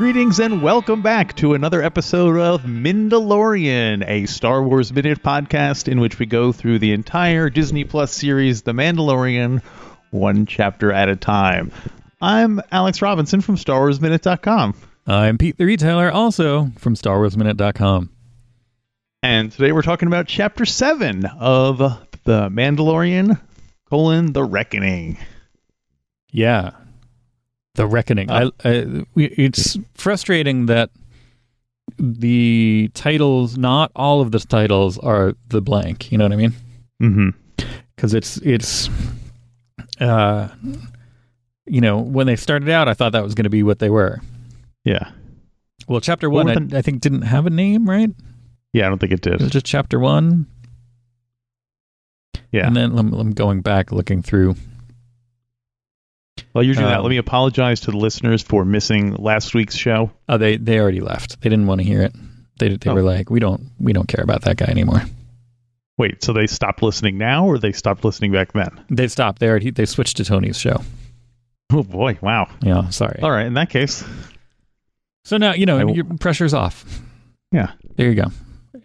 Greetings and welcome back to another episode of Mandalorian, a Star Wars Minute podcast in which we go through the entire Disney Plus series, The Mandalorian, one chapter at a time. I'm Alex Robinson from StarWarsMinute.com. I'm Pete the Retailer, also from StarWarsMinute.com. And today we're talking about Chapter 7 of The Mandalorian, colon, The Reckoning. Yeah, the reckoning. Uh, I, I, it's frustrating that the titles, not all of the titles, are the blank. You know what I mean? Mm-hmm. Because it's it's, uh, you know, when they started out, I thought that was going to be what they were. Yeah. Well, chapter one, I, the- I think, didn't have a name, right? Yeah, I don't think it It was did. just chapter one, Yeah. and then I'm, I'm going back looking through. Well, you're doing that. um, Let me apologize to the listeners for missing last week's show. Oh, they they already left. They didn't want to hear it. They they Oh. were like, we don't we don't care about that guy anymore. Wait, so they stopped listening now or they stopped listening back then? They stopped. They already they switched to Tony's show. Oh boy, wow. Yeah, sorry. All right, in that case, So now you know will- your pressure's off. Yeah. There you go.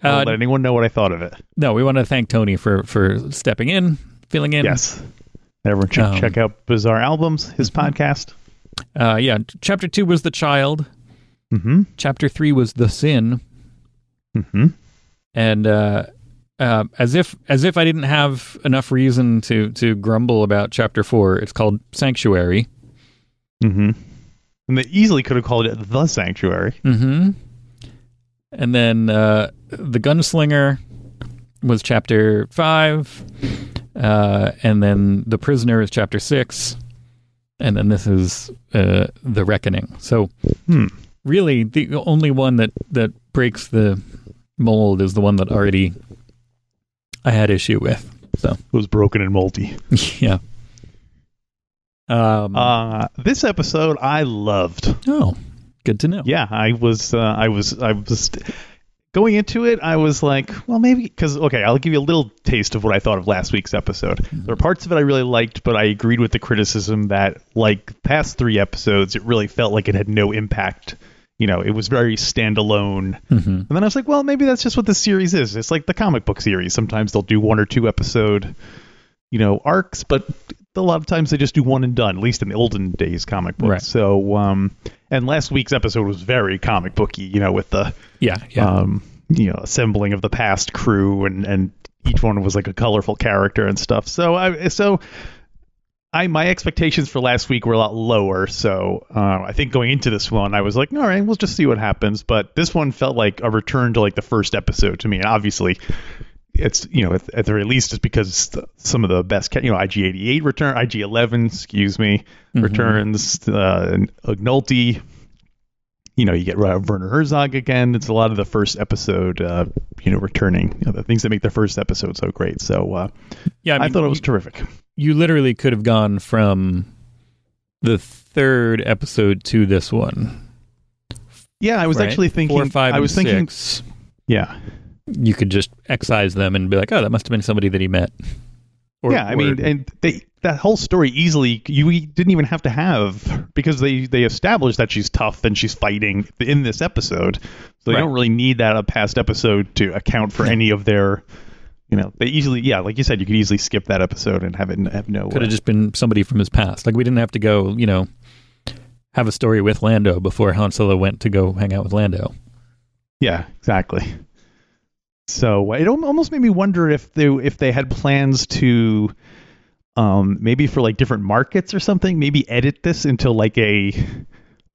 Uh, let anyone know what I thought of it. no, we want to thank Tony for for stepping in, filling in. Yes. Everyone check, Um, check out Bizarre Albums, his mhm. podcast. Uh, yeah. Chapter two was the child. Mm-hmm. Chapter three was the sin. Mm-hmm. And uh, uh, as if as if I didn't have enough reason to to grumble about chapter four, it's called Sanctuary. Mm-hmm. And they easily could have called it The Sanctuary. Mm-hmm. And then uh, the gunslinger was chapter five, uh, and then the prisoner is chapter six, and then this is uh, the reckoning. So, Hmm. really, the only one that that breaks the mold is the one that already I had issue with. So, It was broken and moldy. yeah. Um, Uh, this episode I loved. oh, good to know. Yeah, I was, uh, I was, I was going into it. I was like, well, maybe because okay, I'll give you a little taste of what I thought of last week's episode. There are parts of it I really liked, but I agreed with the criticism that, like past three episodes, it really felt like it had no impact. You know, it was very standalone. hmm And then I was like, well, maybe that's just what this series is. It's like the comic book series. Sometimes they'll do one or two episode, you know, arcs, but a lot of times they just do one and done. At least in the olden days comic books. Right. So, um, and last week's episode was very comic booky. You know, with the Yeah, yeah. um, you know, assembling of the past crew, and and each one was like a colorful character and stuff. So I so. I my expectations for last week were a lot lower, so uh, I think going into this one, I was like, all right, we'll just see what happens. But this one felt like a return to like the first episode to me, and obviously, it's you know at, at the very least, it's because the, some of the best, you know, IG88 return, IG11, excuse me, Mhm. returns, uh, Ignolte. You know, you get Werner Herzog again. It's a lot of the first episode, uh, you know, returning. You know, the things that make the first episode so great. So uh, yeah, I, mean, thought it was you- terrific. you literally could have gone from the third episode to this one. Yeah, I was right? actually thinking. Four, five, I was thinking. Yeah, You could just excise them and be like, "Oh, that must have been somebody that he met." Or, yeah. I or- mean, and they that whole story easily you didn't even have to have because they they established that she's tough and she's fighting in this episode, so they Right. don't really need that a past episode to account for any of their. You know, they easily, yeah, like you said, you could easily skip that episode and have it have no. could have just been somebody from his past. Like we didn't have to go, you know, have a story with Lando before Han Solo went to go hang out with Lando. Yeah, exactly. So it almost made me wonder if they if they had plans to, um, maybe for like different markets or something, maybe edit this into like a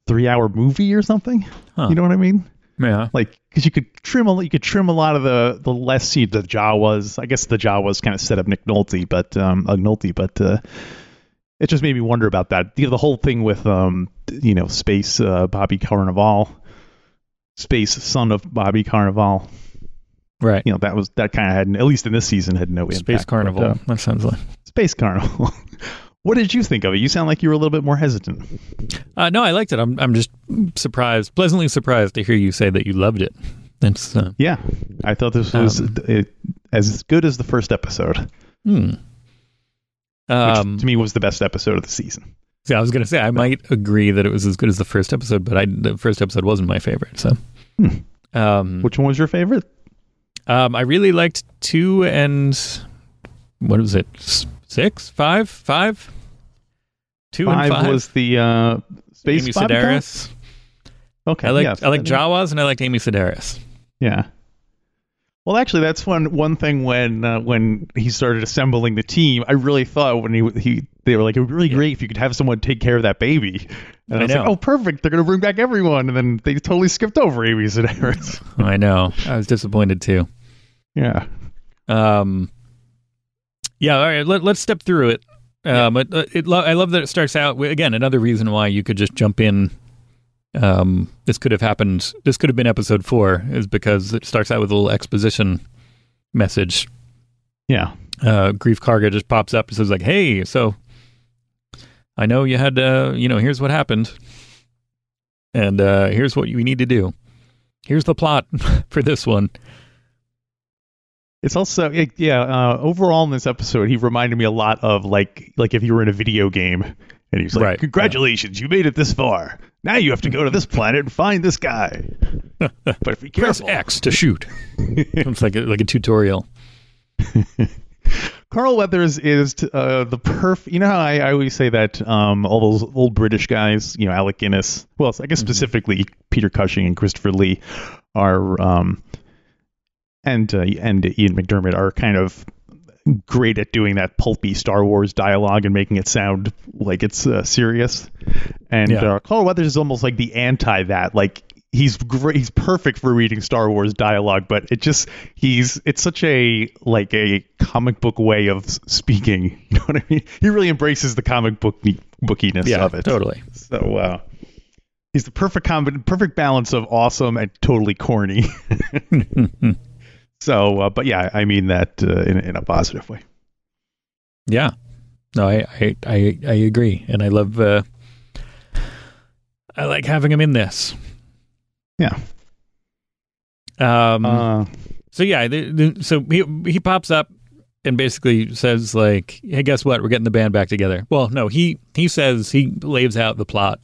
three-hour movie or something. Huh. You know what I mean? Yeah. Like, because you could trim a you could trim a lot of the the less scenes. The Jawas, I guess the Jawas kind of set up Nick Nolte, but um, uh, Nolte, but uh, it just made me wonder about that. The, the whole thing with um, you know, space uh, Bobby Cannavale, space son of Bobby Cannavale. Right. You know, that was that kind of had at least in this season had no impact. Space Carnival. But, uh, that sounds like. space Carnival. what did you think of it? You sound like you were a little bit more hesitant. Uh, no, I liked it. I'm I'm just surprised, pleasantly surprised to hear you say that you loved it. That's uh, Yeah, I thought this was Um, it, as good as the first episode, hmm. which Um, to me was the best episode of the season. See, I was going to say I might agree that it was as good as the first episode, but I the first episode wasn't my favorite. So, um, Which one was your favorite? Um, I really liked two and what was it? Six, five, five, two Five, and five. was the uh, space Amy? Sedaris. Okay, I like yes, I like Jawas and I liked Amy Sedaris. Yeah. Well, actually, that's one one thing when uh, when he started assembling the team. I really thought when he he they were like it would be really Yeah. great if you could have someone take care of that baby. And I, I was like, oh, perfect! They're gonna bring back everyone, and then they totally skipped over Amy Sedaris. I know. I was disappointed too. Yeah. Um, yeah, all right. Let, let's step through it. Um, it, it, lo- I love that it starts out with, again another reason why you could just jump in. Um, this could have happened. This could have been episode four, is because it starts out with a little exposition message. Yeah. Uh, Greef Karga just pops up and says like, "Hey, so I know you had, uh, you know, here's what happened, and uh, here's what you need to do. Here's the plot for this one." It's also it, yeah. Uh, overall, in this episode, he reminded me a lot of like like if you were in a video game and he's like, Right. "Congratulations, you made it this far. Now you have to go to this planet and find this guy." but be Press careful. X to shoot. it's like a, like a tutorial. Carl Weathers is t- uh, the perf. You know how I, I always say that um, all those old British guys, you know, Alec Guinness. Well, I guess specifically Peter Cushing and Christopher Lee are, um, and uh, and Ian McDiarmid are kind of great at doing that pulpy Star Wars dialogue and making it sound like it's uh, serious. And Yeah. uh, Carl Weathers is almost like the anti that. Like he's great. He's perfect for reading Star Wars dialogue, but it just he's it's such a like a comic book way of speaking. You know what I mean? He really embraces the comic book bookiness Yeah, of it. totally. So uh, he's the perfect combi- perfect balance of awesome and totally corny. so, uh, but yeah, I mean that uh, in, in a positive way. Yeah. No, I, I, I, I agree. And I love, uh, I like having him in this. Yeah. Um, Uh, so yeah, the, the, so he, he pops up and basically says like, Hey, guess what? We're getting the band back together. Well, no, he, he says he lays out the plot,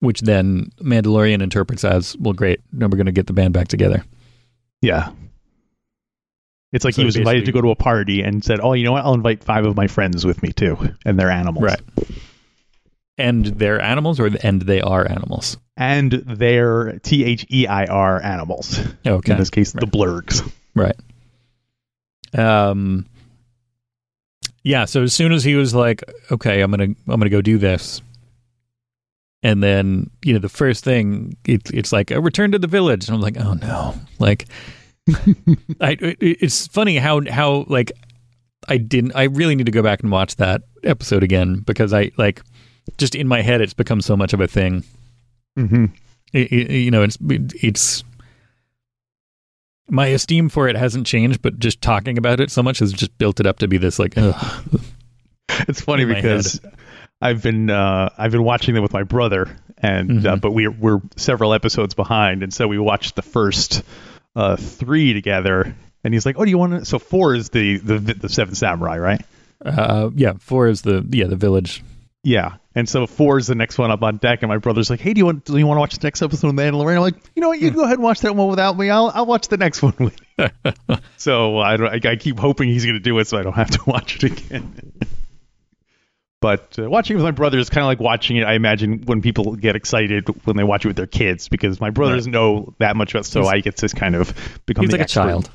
which then Mandalorian interprets as, well, great. Now we're going to get the band back together. yeah. It's like So he was invited to go to a party and said, "Oh, you know what? I'll invite five of my friends with me too, and they're animals, Right. And they're animals or, and they are animals. And they're T H E I R animals. Okay. In this case, the Right. blurgs. Right. Um. Yeah. So as soon as he was like, "Okay, I'm gonna, I'm gonna go do this," and then you know, the first thing it's it's like a return to the village, and I'm like, "Oh no!" Like, I it, it's funny how how like I didn't. I really need to go back and watch that episode again because I like just in my head it's become so much of a thing. Mm-hmm. It, it- you know, it's it's my esteem for it hasn't changed, but just talking about it so much has just built it up to be this like, ugh. It's funny because I've been uh, I've been watching them with my brother, and uh, Mhm. but we're we're several episodes behind, and so we watched the first uh, three together. And he's like, "Oh, do you want to?" So four is the the the Seven Samurai, right? uh, yeah. Four is the yeah the village. Yeah. And so four is the next one up on deck, and my brother's like, "Hey, do you want do you want to watch the next episode of Mandalorian?" I'm like, "You know what? You go ahead and watch that one without me. I'll I'll watch the next one with." you." so I don't. I, I keep hoping he's going to do it, so I don't have to watch it again. But uh, watching it with my brother is kind of like watching it. I imagine when people get excited when they watch it with their kids, because my brother doesn't know that much about. So He's- I get to kind of become He's like a child.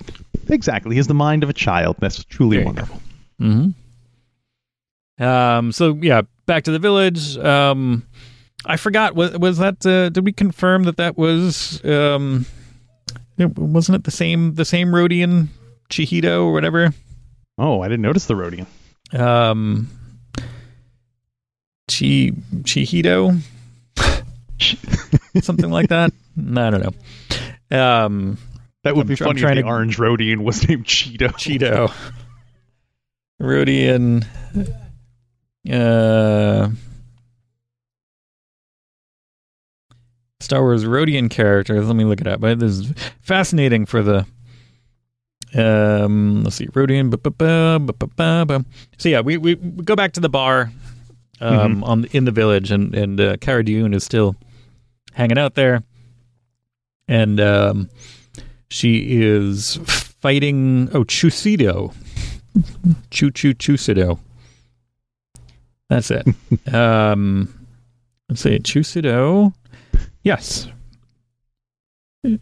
Exactly. He has the mind of a child. That's truly There you go. wonderful. hmm Um. So yeah, back to the village. Um, I forgot. Was was that? Uh, did we confirm that that was? Um, it- wasn't it the same the same Rodian Chihito or whatever? Oh, I didn't notice the Rodian. Um, Chi Chihito. something like that. I don't know. Um, That would I'm be funny if the to- orange Rodian was named Cheeto. Cheeto, Rodian. Uh, Star Wars Rodian characters. Let me look it up. But this is fascinating for the. Um, let's see, Rodian. So yeah, we, we we go back to the bar. Um, on in the village, and and uh, Cara Dune is still hanging out there, and um, she is fighting. Oh, Chusido, Chu Chu Chusido. That's it. um, let's see, Chusido. Yes.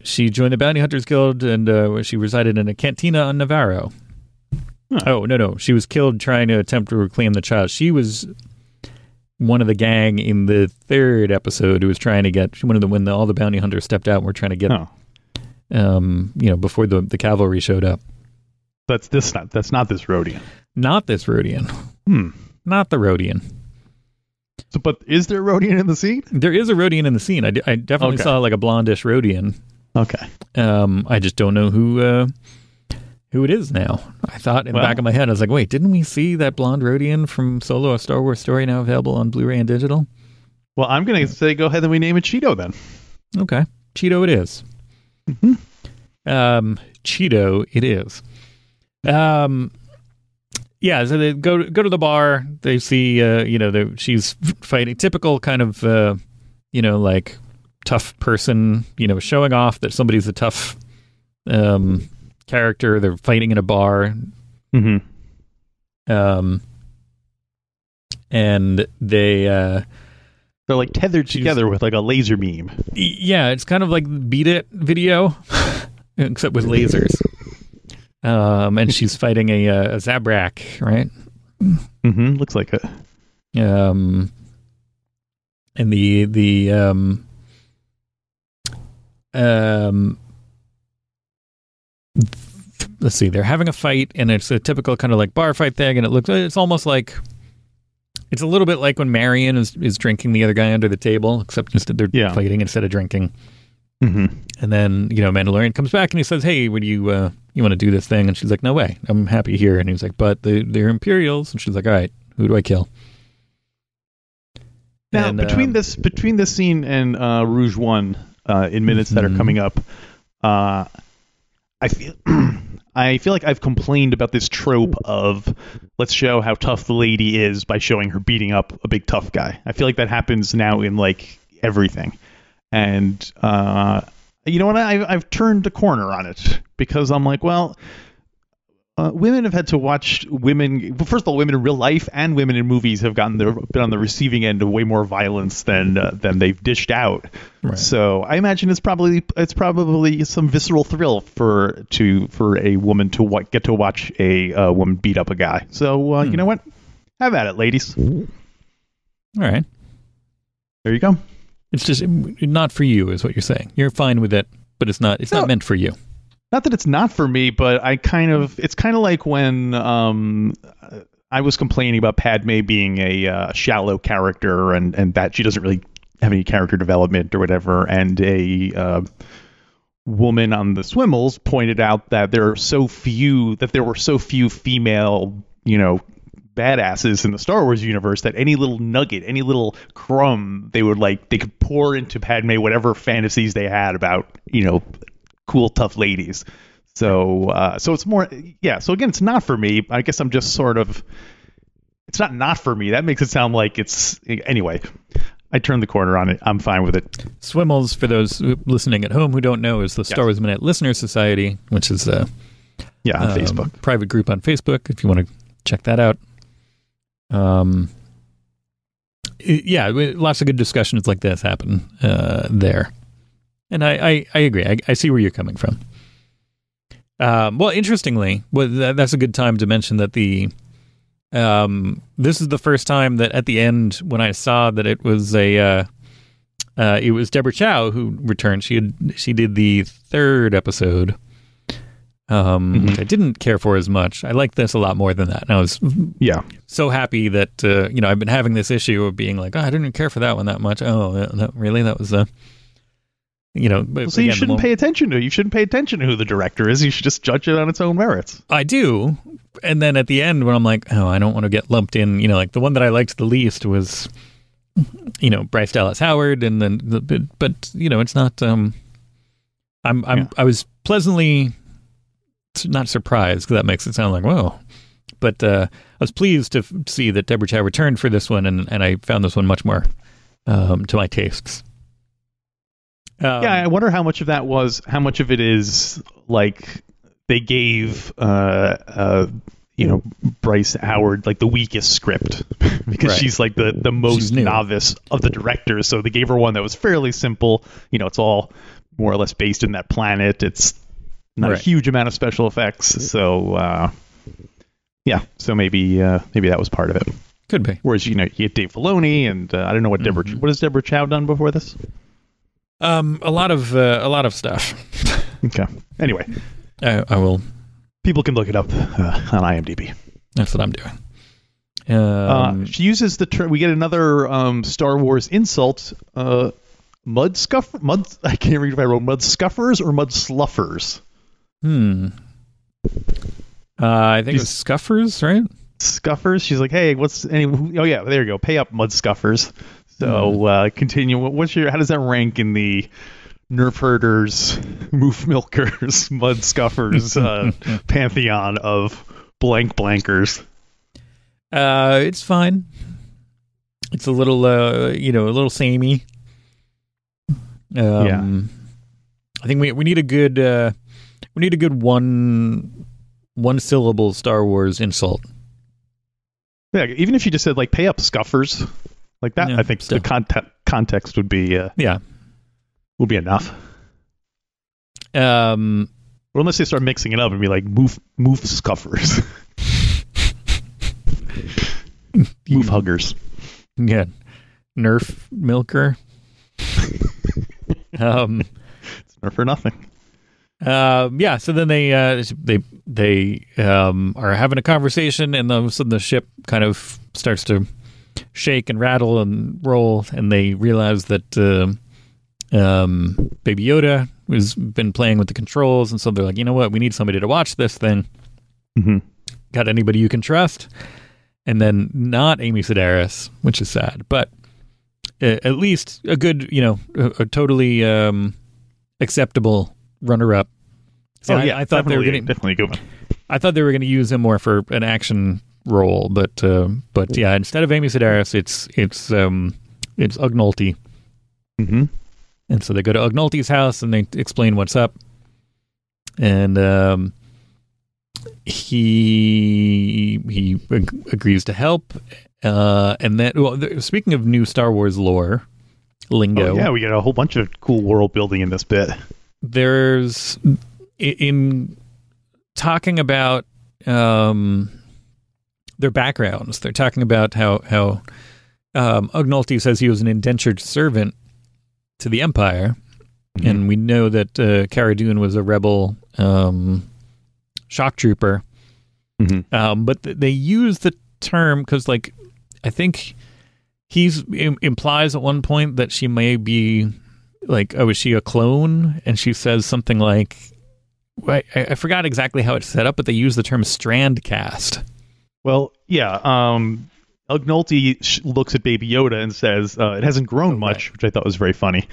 She joined the Bounty Hunters Guild and uh, she resided in a cantina on Nevarro. Huh. Oh, no, no. She was killed trying to attempt to reclaim the child. She was one of the gang in the third episode who was trying to get, she wanted to when the, all the bounty hunters stepped out and were trying to get, Oh, um, you know, before the, the cavalry showed up. that's this not that's not this Rodian. Not this Rodian. Hmm. Not the Rodian. So, but is there Rodian in the scene? There is a Rodian in the scene. I, d- I definitely Okay. saw like a blondish Rodian. Okay. Um, I just don't know who uh, who it is now. I thought in Well- the back of my head, I was like, wait, didn't we see that blonde Rodian from Solo, a Star Wars story now available on Blu-ray and digital? Well, I'm gonna say go ahead and we name it Cheeto then. Okay, Cheeto it is. Mhm. Um, Cheeto it is. Um, yeah. So they go go to the bar. They see, uh, you know, she's fighting typical kind of, uh, you know, like tough person. You know, showing off that somebody's a tough um, character. They're fighting in a bar. Mm-hmm. Um, and they, uh, They're like tethered together with like a laser beam. yeah, it's kind of like Beat It video, except with lasers. Um, and she's fighting a, uh, a Zabrak, right? Mm-hmm. Looks like it. Um, and the the um, um, let's see, they're having a fight, and it's a typical kind of like bar fight thing, and it looks it's almost like it's a little bit like when Marion is is drinking the other guy under the table, except instead they're Yeah. fighting instead of drinking. Mm-hmm. And then you know Mandalorian comes back and he says, "Hey, would you uh, you want to do this thing?" And she's like, "No way, I'm happy here." And he's like, "But they, they're Imperials," and she's like, "All right, who do I kill?" Now And, between um, this between this scene and uh, Rogue One uh, in minutes that are Mhm. coming up, uh, I feel I feel like I've complained about this trope of let's show how tough the lady is by showing her beating up a big tough guy. I feel like that happens now in like everything, and uh, you know what? I, I've turned a corner on it because I'm like, well. Uh, women have had to watch women. Well, first of all, women in real life and women in movies have gotten the, been on the receiving end of way more violence than uh, than they've dished out. Right. So I imagine it's probably it's probably some visceral thrill for to for a woman to wa- get to watch a uh, woman beat up a guy. So uh, Hmm. you know what? Have at it, ladies. All right, There you go. it's just not for you, is what you're saying. You're fine with it, but it's not. It's No. not meant for you. Not that it's not for me, but I kind of it's kind of like when um I was complaining about Padme being a uh, shallow character and and that she doesn't really have any character development or whatever, and a uh, woman on the Swimmels pointed out that there are so few that there were so few female you know badasses in the Star Wars universe that any little nugget, any little crumb, they would like they could pour into Padme whatever fantasies they had about you know cool tough ladies. So uh, so it's more yeah. So again, it's not for me. I guess I'm just sort of. It's not not for me. That makes it sound like it's anyway. I turned the corner on it. I'm fine with it. Swimmels, for those listening at home who don't know, is the Star Wars Minute Listener Society, which is a Yeah, on um, Facebook. private group on Facebook. If you want to check that out. Um, yeah, lots of good discussions like this happen uh, there, and I I, I agree. I, I see where you're coming from. Um, well, interestingly, well, that, that's a good time to mention that the um, this is the first time that at the end when I saw that it was a uh, uh, it was Deborah Chow who returned. She had she did the third episode, um, Mhm. which I didn't care for as much. I liked this a lot more than that, and I was Yeah. so happy that uh, you know I've been having this issue of being like, oh, I didn't care for that one that much. Oh, that, that- really? That was a you know. But So you again, shouldn't pay attention to. You shouldn't pay attention to who the director is. You should just judge it on its own merits. I do, and then at the end when I'm like, oh, I don't want to get lumped in. You know, like the one that I liked the least was, you know, Bryce Dallas Howard, and then the but, but you know, it's not. um I'm I'm Yeah. I was pleasantly not surprised because that makes it sound like whoa. But uh, I was pleased to f- see that Deborah Chow returned for this one, and, and I found this one much more um, to my tastes. Um, yeah, I wonder how much of that was how much of it is like they gave uh uh you know Bryce Howard like the weakest script because Right. she's like the the most novice of the directors so they gave her one that was fairly simple you know it's all more or less based in that planet it's not Right. a huge amount of special effects so uh yeah so maybe uh maybe that was part of it could be. whereas you know you get Dave Filoni and uh, I don't know what Deborah Mhm. what has Deborah Chow done before this Um, a lot of uh, a lot of stuff. okay anyway I, I will. people can look it up uh, on IMDb That's what I'm doing. Uh, Um, she uses the term. We get another um, Star Wars insult. Uh, mud scuff. Mud. I can't read if I wrote mud scuffers or mud sluffers. hmm. Uh, I think it was Scuffers, right? Scuffers. She's like, hey, what's any? Oh yeah, there you go. Pay up, mud scuffers. So uh, continue. What's your? How does that rank in the Nerf herders, moof milkers, mud scuffers uh, pantheon of blank blankers? Uh, it's fine. It's a little, uh, you know, a little samey. Um, I think we we need a good uh, we need a good one one syllable Star Wars insult. Yeah, even if you just said like pay up scuffers, like that, Yeah, I think still. the context context would be uh, Yeah. would be enough. Um, Or unless they start mixing it up and be like move move scuffers, move huggers. yeah. Nerf milker. um. It's not for nothing. Um, yeah, so then they uh, they they um, are having a conversation, and then all of a sudden the ship kind of starts to shake and rattle and roll, and they realize that um um, Baby Yoda has been playing with the controls, and so they're like, you know what, we need somebody to watch this thing. hmm Got anybody you can trust? And then not Amy Sedaris, which is sad, but uh, at least a good, you know, a, a totally um, acceptable runner-up. See, oh I, yeah, I thought they were to. definitely good one. I thought they were going to use him more for an action role, but uh, but yeah, instead of Amy Sedaris, it's it's um it's Ugnulty, hmm and so they go to Ugnulty's house and they explain what's up, and um, he he ag- agrees to help, uh, and then well, th- speaking of new Star Wars lore lingo, Oh, yeah, we get a whole bunch of cool world building in this bit. there's i- in talking about um their backgrounds. They're talking about how how um Ugnulty says he was an indentured servant to the empire. Mm-hmm. and we know that uh, Cara Dune was a rebel um shock trooper. Mhm. um but th- they use the term cuz like i think he's Im- implies at one point that she may be like oh is she a clone? And she says something like I I forgot exactly how it's set up but they use the term strand cast Well, yeah. Um, looks at Baby Yoda and says, uh, "It hasn't grown Oh, much," which I thought was very funny.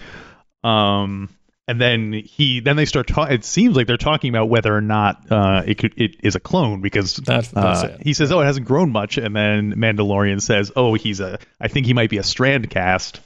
Um, and then he, then they start talking. It seems like they're talking about whether or not uh, it could, it is a clone because That's- that's uh, it. he says, "Oh, it hasn't grown much," and then Mandalorian says, "Oh, he's a. I think he might be a strand cast."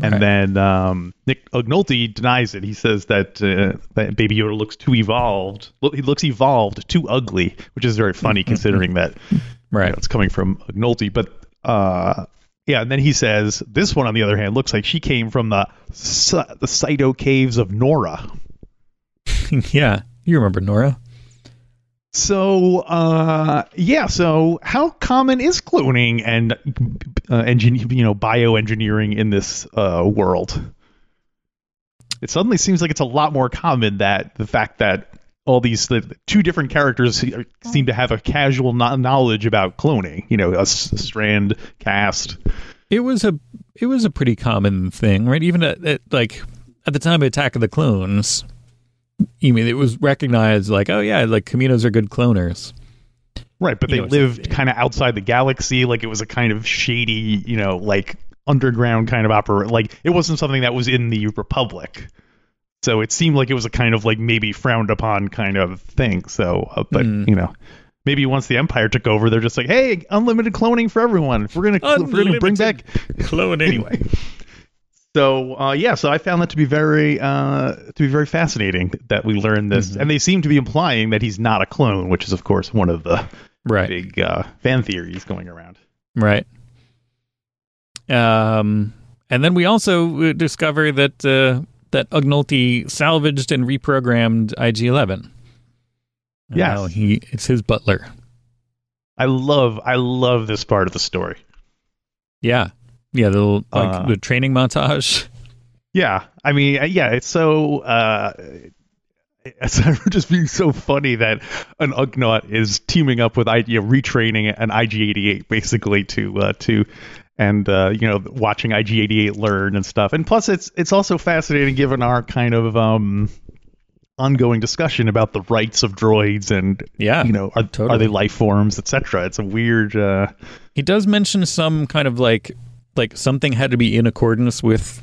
And then um, Nick Ugnulty denies it. He says that, uh, that Baby Yoda looks too evolved. He looks evolved, too ugly, which is very funny considering that you right know, it's coming from Ugnulty. But uh, yeah, and then he says this one, on the other hand, looks like she came from the the Saito caves of Nora. yeah you remember Nora So uh, yeah, so how common is cloning and uh, you know bioengineering in this uh, world? It suddenly seems like it's a lot more common that the fact that all these the two different characters seem to have a casual kno- knowledge about cloning. You know, a s- strand cast. it was a it was a pretty common thing right even at, at like at the time of Attack of the Clones you mean it was recognized like oh yeah like Kaminos are good cloners Right, but You they know, lived kind of outside the galaxy. Like it was a kind of shady, you know, like underground kind of opera. Like it wasn't something that was in the Republic. So it seemed like it was a kind of like maybe frowned upon kind of thing. So, uh, but Mm. you know, maybe once the Empire took over, they're just like, hey, unlimited cloning for everyone. We're gonna we're gonna bring back clone anyway. So uh, yeah, so I found that to be very uh, to be very fascinating that we learned this, Mhm. and they seem to be implying that he's not a clone, which is of course one of the right. big uh, fan theories going around. Right. Um, and then we also uh, discover that uh, that Ugnulti salvaged and reprogrammed IG-11. Yeah, Yes. he it's his butler. I love I love this part of the story. Yeah, yeah. The little, like Uh, the training montage. Yeah, I mean, uh, yeah, it's so uh, it's just being so funny that an Ugnaught is teaming up with I, you know, retraining an IG88 basically to uh, to and uh, you know watching IG88 learn and stuff. And plus, it's it's also fascinating given our kind of um ongoing discussion about the rights of droids and Yeah, you know are, totally. are they life forms etc. It's a weird. Uh, he does mention some kind of like like something had to be in accordance with.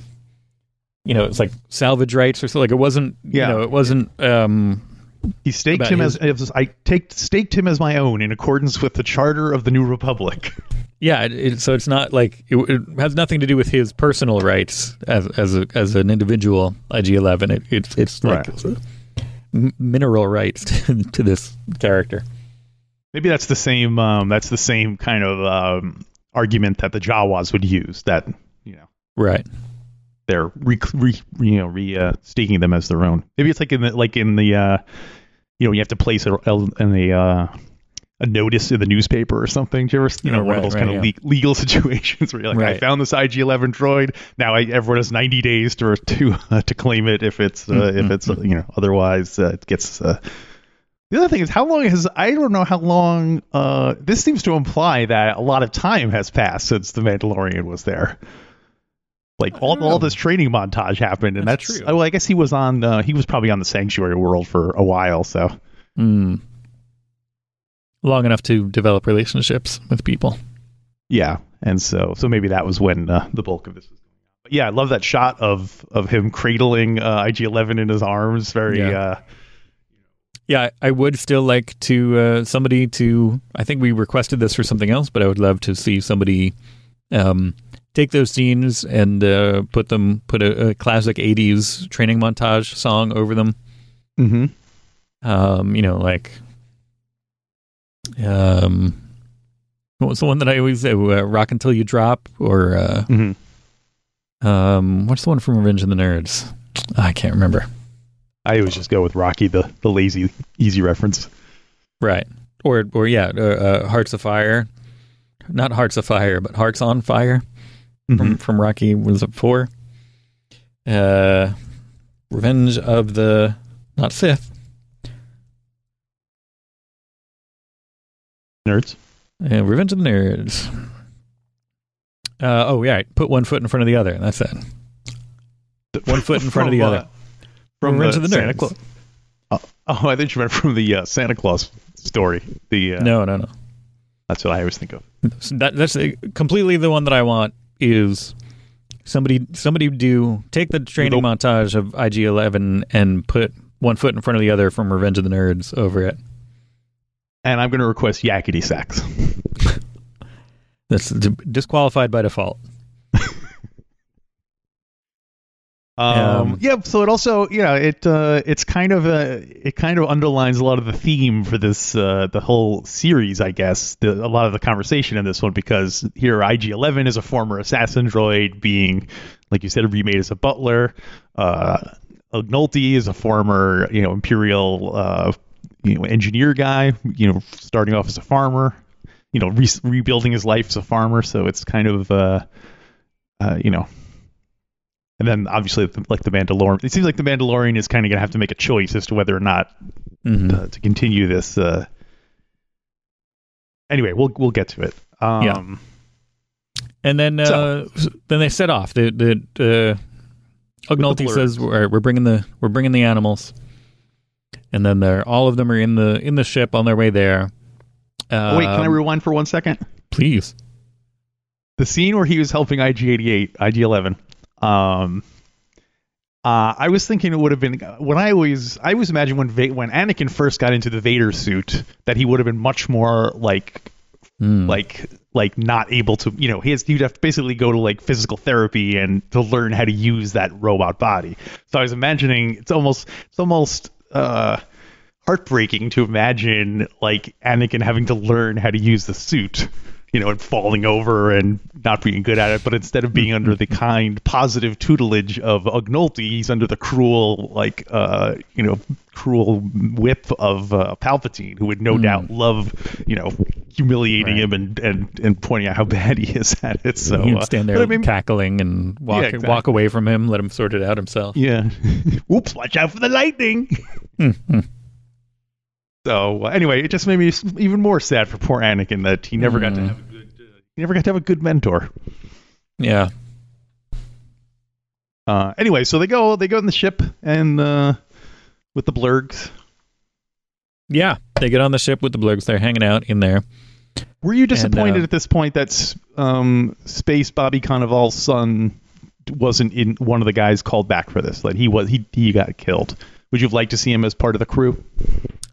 You know, it's like salvage rights or so. Like it wasn't. Yeah. You know, it wasn't. Um, he staked him his- as, I take staked him as my own in accordance with the charter of the New Republic. Yeah, it, it, so it's not like it, it has nothing to do with his personal rights as as a, as an individual. IG Eleven, it, it's it's like Right. mineral rights to, to this character. Maybe that's the same. Um, that's the same kind of um, argument that the Jawas would use. That you know Right. they're re, re you know re uh, staking them as their own. Maybe it's like in the like in the uh, you know you have to place a in a uh, a notice in the newspaper or something. Do you ever you know Oh, one of those right, kind of yeah. le- legal situations where you're like I found this IG11 droid. Now I, everyone has 90 days to to uh, to claim it if it's uh, if Mhm, it's uh, you know otherwise uh, it gets. Uh, the other thing is how long has I don't know how long uh this seems to imply that a lot of time has passed since the Mandalorian was there. Like all, all this training montage happened and That's that's, true. oh, well I guess he was on uh, he was probably on the sanctuary world for a while so Hmm. Long enough to develop relationships with people. yeah and so so maybe that was when uh, the bulk of this was going on. But yeah, I love that shot of of him cradling uh, IG11 in his arms very Yeah. Yeah, I would still like to uh, somebody to. I think we requested this for something else, but I would love to see somebody um, take those scenes and uh, put them put a, a classic '80s training montage song over them. mhm. Um, you know, like um, what was the one that I always say? Uh, "Rock Until You Drop" or uh, Mhm. um, what's the one from Revenge of the Nerds? I can't remember. I always just go with Rocky the the lazy easy reference. Right. Or or yeah, uh, uh, Hearts of Fire. Not Hearts of Fire, but Hearts on Fire from Mhm. from Rocky was it 4? Uh Revenge of the not fifth. Nerds. Uh, Revenge of the Nerds. Uh, oh yeah, put one foot in front of the other. That's it. One foot in front of the From, other. From Revenge the of the Santa Nerds. Claus. Oh, oh, I thought you meant from the uh, Santa Claus story. The uh, No, no, no. that's what I always think of. That that's uh, completely the one that I want is somebody somebody do take the training Nope. montage of IG11 and put one foot in front of the other from Revenge of the Nerds over it. And I'm going to request yakety sax. That's disqualified by default. Um, Um, yeah, so it also, you know, it uh, it's kind of a it kind of underlines a lot of the theme for this uh, the whole series, I guess. The, a lot of the conversation in this one because here IG11 is a former assassin droid being, like you said, remade as a butler. Uh, is a former, you know, imperial, uh, you know, engineer guy. You know, starting off as a farmer. You know, re- rebuilding his life as a farmer. So it's kind of, uh, uh, you know, and then obviously, like the Mandalorian, it seems like the Mandalorian is kind of going to have to make a choice as to whether or not Mhm. uh, to continue this. Uh... Anyway, we'll we'll get to it. Um, Yeah. And then uh, then they set off. The the uh, Ugnulti blurs. says we're, we're bringing the we're bringing the animals, and then they're all of them are in the in the ship on their way there. oh, wait, can I Um, rewind for one second? please? The scene where he was helping IG88, IG11. Um, Uh, I was thinking it would have been when I always I always imagine when Va- when Anakin first got into the Vader suit that he would have been much more like Hmm. like like not able to you know he has he'd have to basically go to like physical therapy and to learn how to use that robot body. So I was imagining it's almost it's almost uh heartbreaking to imagine like Anakin having to learn how to use the suit, you know, and falling over and not being good at it. But instead of being under the kind, positive tutelage of Ugnolte, he's under the cruel, like, uh, you know, cruel whip of uh, Palpatine, who would no doubt love, you know, humiliating Right. him and, and and pointing out how bad he is at it. So He'd uh, stand but there I mean, cackling and walk Yeah, walk away from him, let him sort it out himself. Yeah. Oops, watch out for the lightning. So uh, anyway, it just made me even more sad for poor Anakin that he never got to Mm. have a good uh, he never got to have a good mentor. Yeah. Uh, anyway, so they go they go in the ship and uh, with the blurgs. Yeah. They get on the ship with the Blurgs. They're hanging out in there. Were you disappointed uh, at this point that um, Space Bobby Cannavale's son wasn't in one of the guys called back for this? Like he was he he got killed. Would you have liked to see him as part of the crew?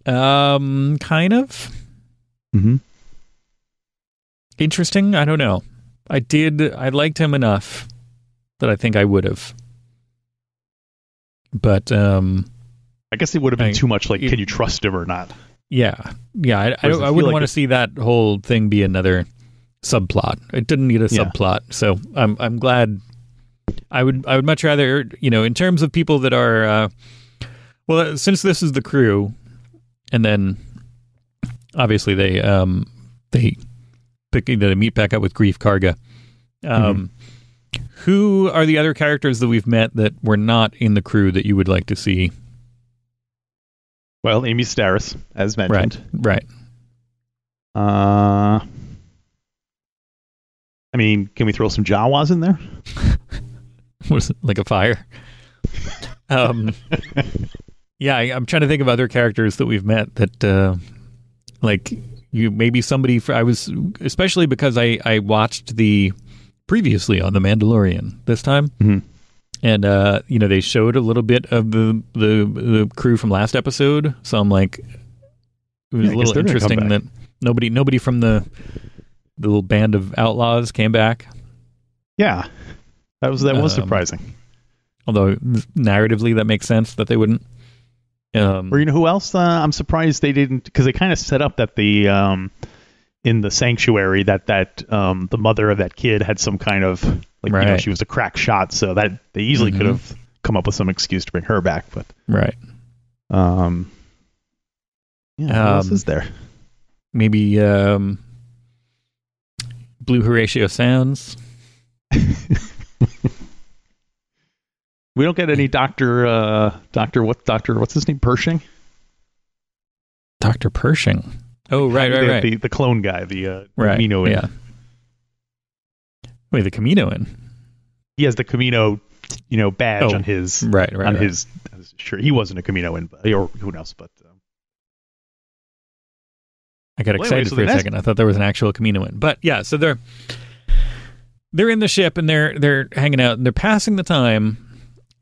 Um, kind of Mm-hmm. interesting. I don't know. I did. I liked him enough that I think I would have. But um, I guess it would have been I- too much. Like, it- can you trust him or not? yeah, yeah. I, I, I wouldn't like want to see that whole thing be another subplot. It didn't need a Yeah. subplot. So I'm I'm glad. I would I would much rather you know in terms of people that are uh, well since this is the crew, and then obviously they um they pick they meet back up with Greef Karga. Um, who are the other characters that we've met that were not in the crew that you would like to see? Well, Amy Sedaris, as mentioned. Right, right. Uh, I mean, can we throw some Jawas in there? was like a fire? um, yeah, I, I'm trying to think of other characters that we've met that, uh, like you, maybe somebody. For, I was especially because I I watched the previously on the Mandalorian this time, Mhm. and uh, you know they showed a little bit of the the the crew from last episode, so I'm like, it was Yeah, a little they're gonna come interesting that nobody nobody from the the little band of outlaws came back. Yeah, that was that was Um, surprising. Although narratively that makes sense that they wouldn't. Um, Or you know who else? Uh, I'm surprised they didn't because they kind of set up that the um, in the sanctuary that that um, the mother of that kid had some kind of like you know she was a crack shot, so that they easily Mhm. could have come up with some excuse to bring her back, but right. um, yeah, who else Um, is there? Maybe um, Blue Horatio Sanz. We don't get any Doctor uh, Doctor what Doctor what's his name Pershing? Dr. Pershing. Oh, right, right, the, right. The, the clone guy, the uh, right. Kamino. yeah. Wait, the Kaminoan. he has the Kamino, you know, badge Oh, on his Right, right. on right. his. Sure, he wasn't a Kaminoan, but- or who knows? But um, I got Well, anyway, excited so for a next- second. I thought there was an actual Kaminoan. But yeah, so they're they're in the ship and they're they're hanging out and they're passing the time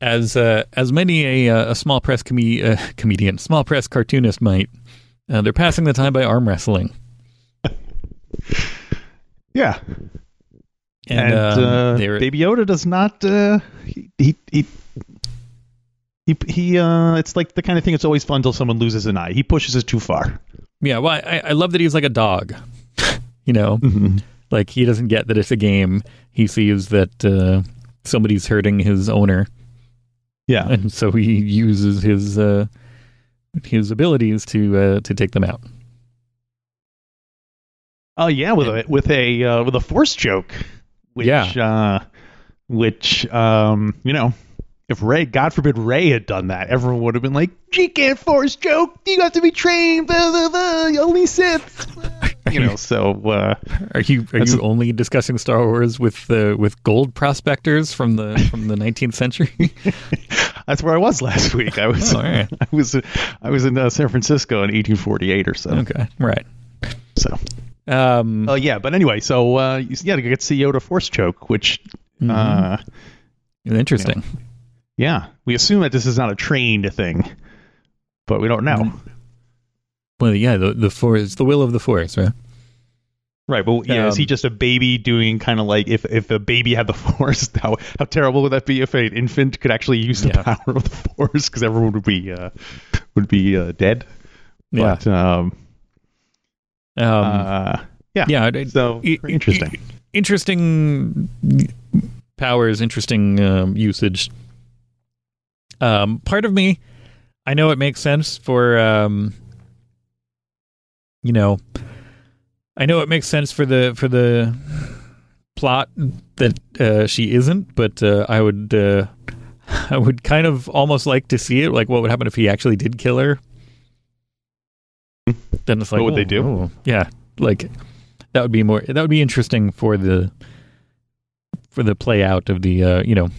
as uh, as many a, uh, a small press com- uh, comedian, small press cartoonist might. Uh, they're passing the time by arm wrestling. yeah, And, and, um, uh, Baby Yoda does not. Uh, he he. he he, he uh it's like the kind of thing that's always fun until someone loses an eye. He pushes it too far. yeah. Well, I, I love that he's like a dog. you know, Mm-hmm. like he doesn't get that it's a game. He sees that uh, somebody's hurting his owner, Yeah. and so he uses his uh, his abilities to uh, to take them out. Oh yeah, with a with a uh, with a force joke, which Yeah. uh, which um, you know, if Rey, God forbid, Rey had done that, everyone would have been like, "She can't force joke. You have to be trained. Blah, blah, blah. Only Sith." You know, so uh, Are you are you only discussing Star Wars with uh, with gold prospectors from the from the 19th century? that's where I was last week. I was Oh, right. I was I was in uh, San Francisco in 1848 or so. okay, right. So, Um, oh yeah, but anyway, so uh, you- yeah, to get to see Yoda force choke, which mhm. uh, interesting. Yeah, we assume that this is not a trained thing, but we don't know. Mm. Well, yeah, the the force, it's the will of the force, right? Right, but yeah, is he Um, just a baby doing kind of like if if a baby had the force, how how terrible would that be if an infant could actually use the Yeah. power of the force? Because everyone would be uh, would be uh, dead. Yeah. But, um, Um, uh, yeah. yeah. So it- interesting. it- interesting powers, interesting um, usage. Um, part of me, I know it makes sense for, um, you know, I know it makes sense for the for the plot that uh, she isn't, but uh, I would uh, I would kind of almost like to see it. Like, what would happen if he actually did kill her? Then it's like, What would they oh, do? oh, yeah, like that would be more. That would be interesting for the for the play out of the. Uh, you know,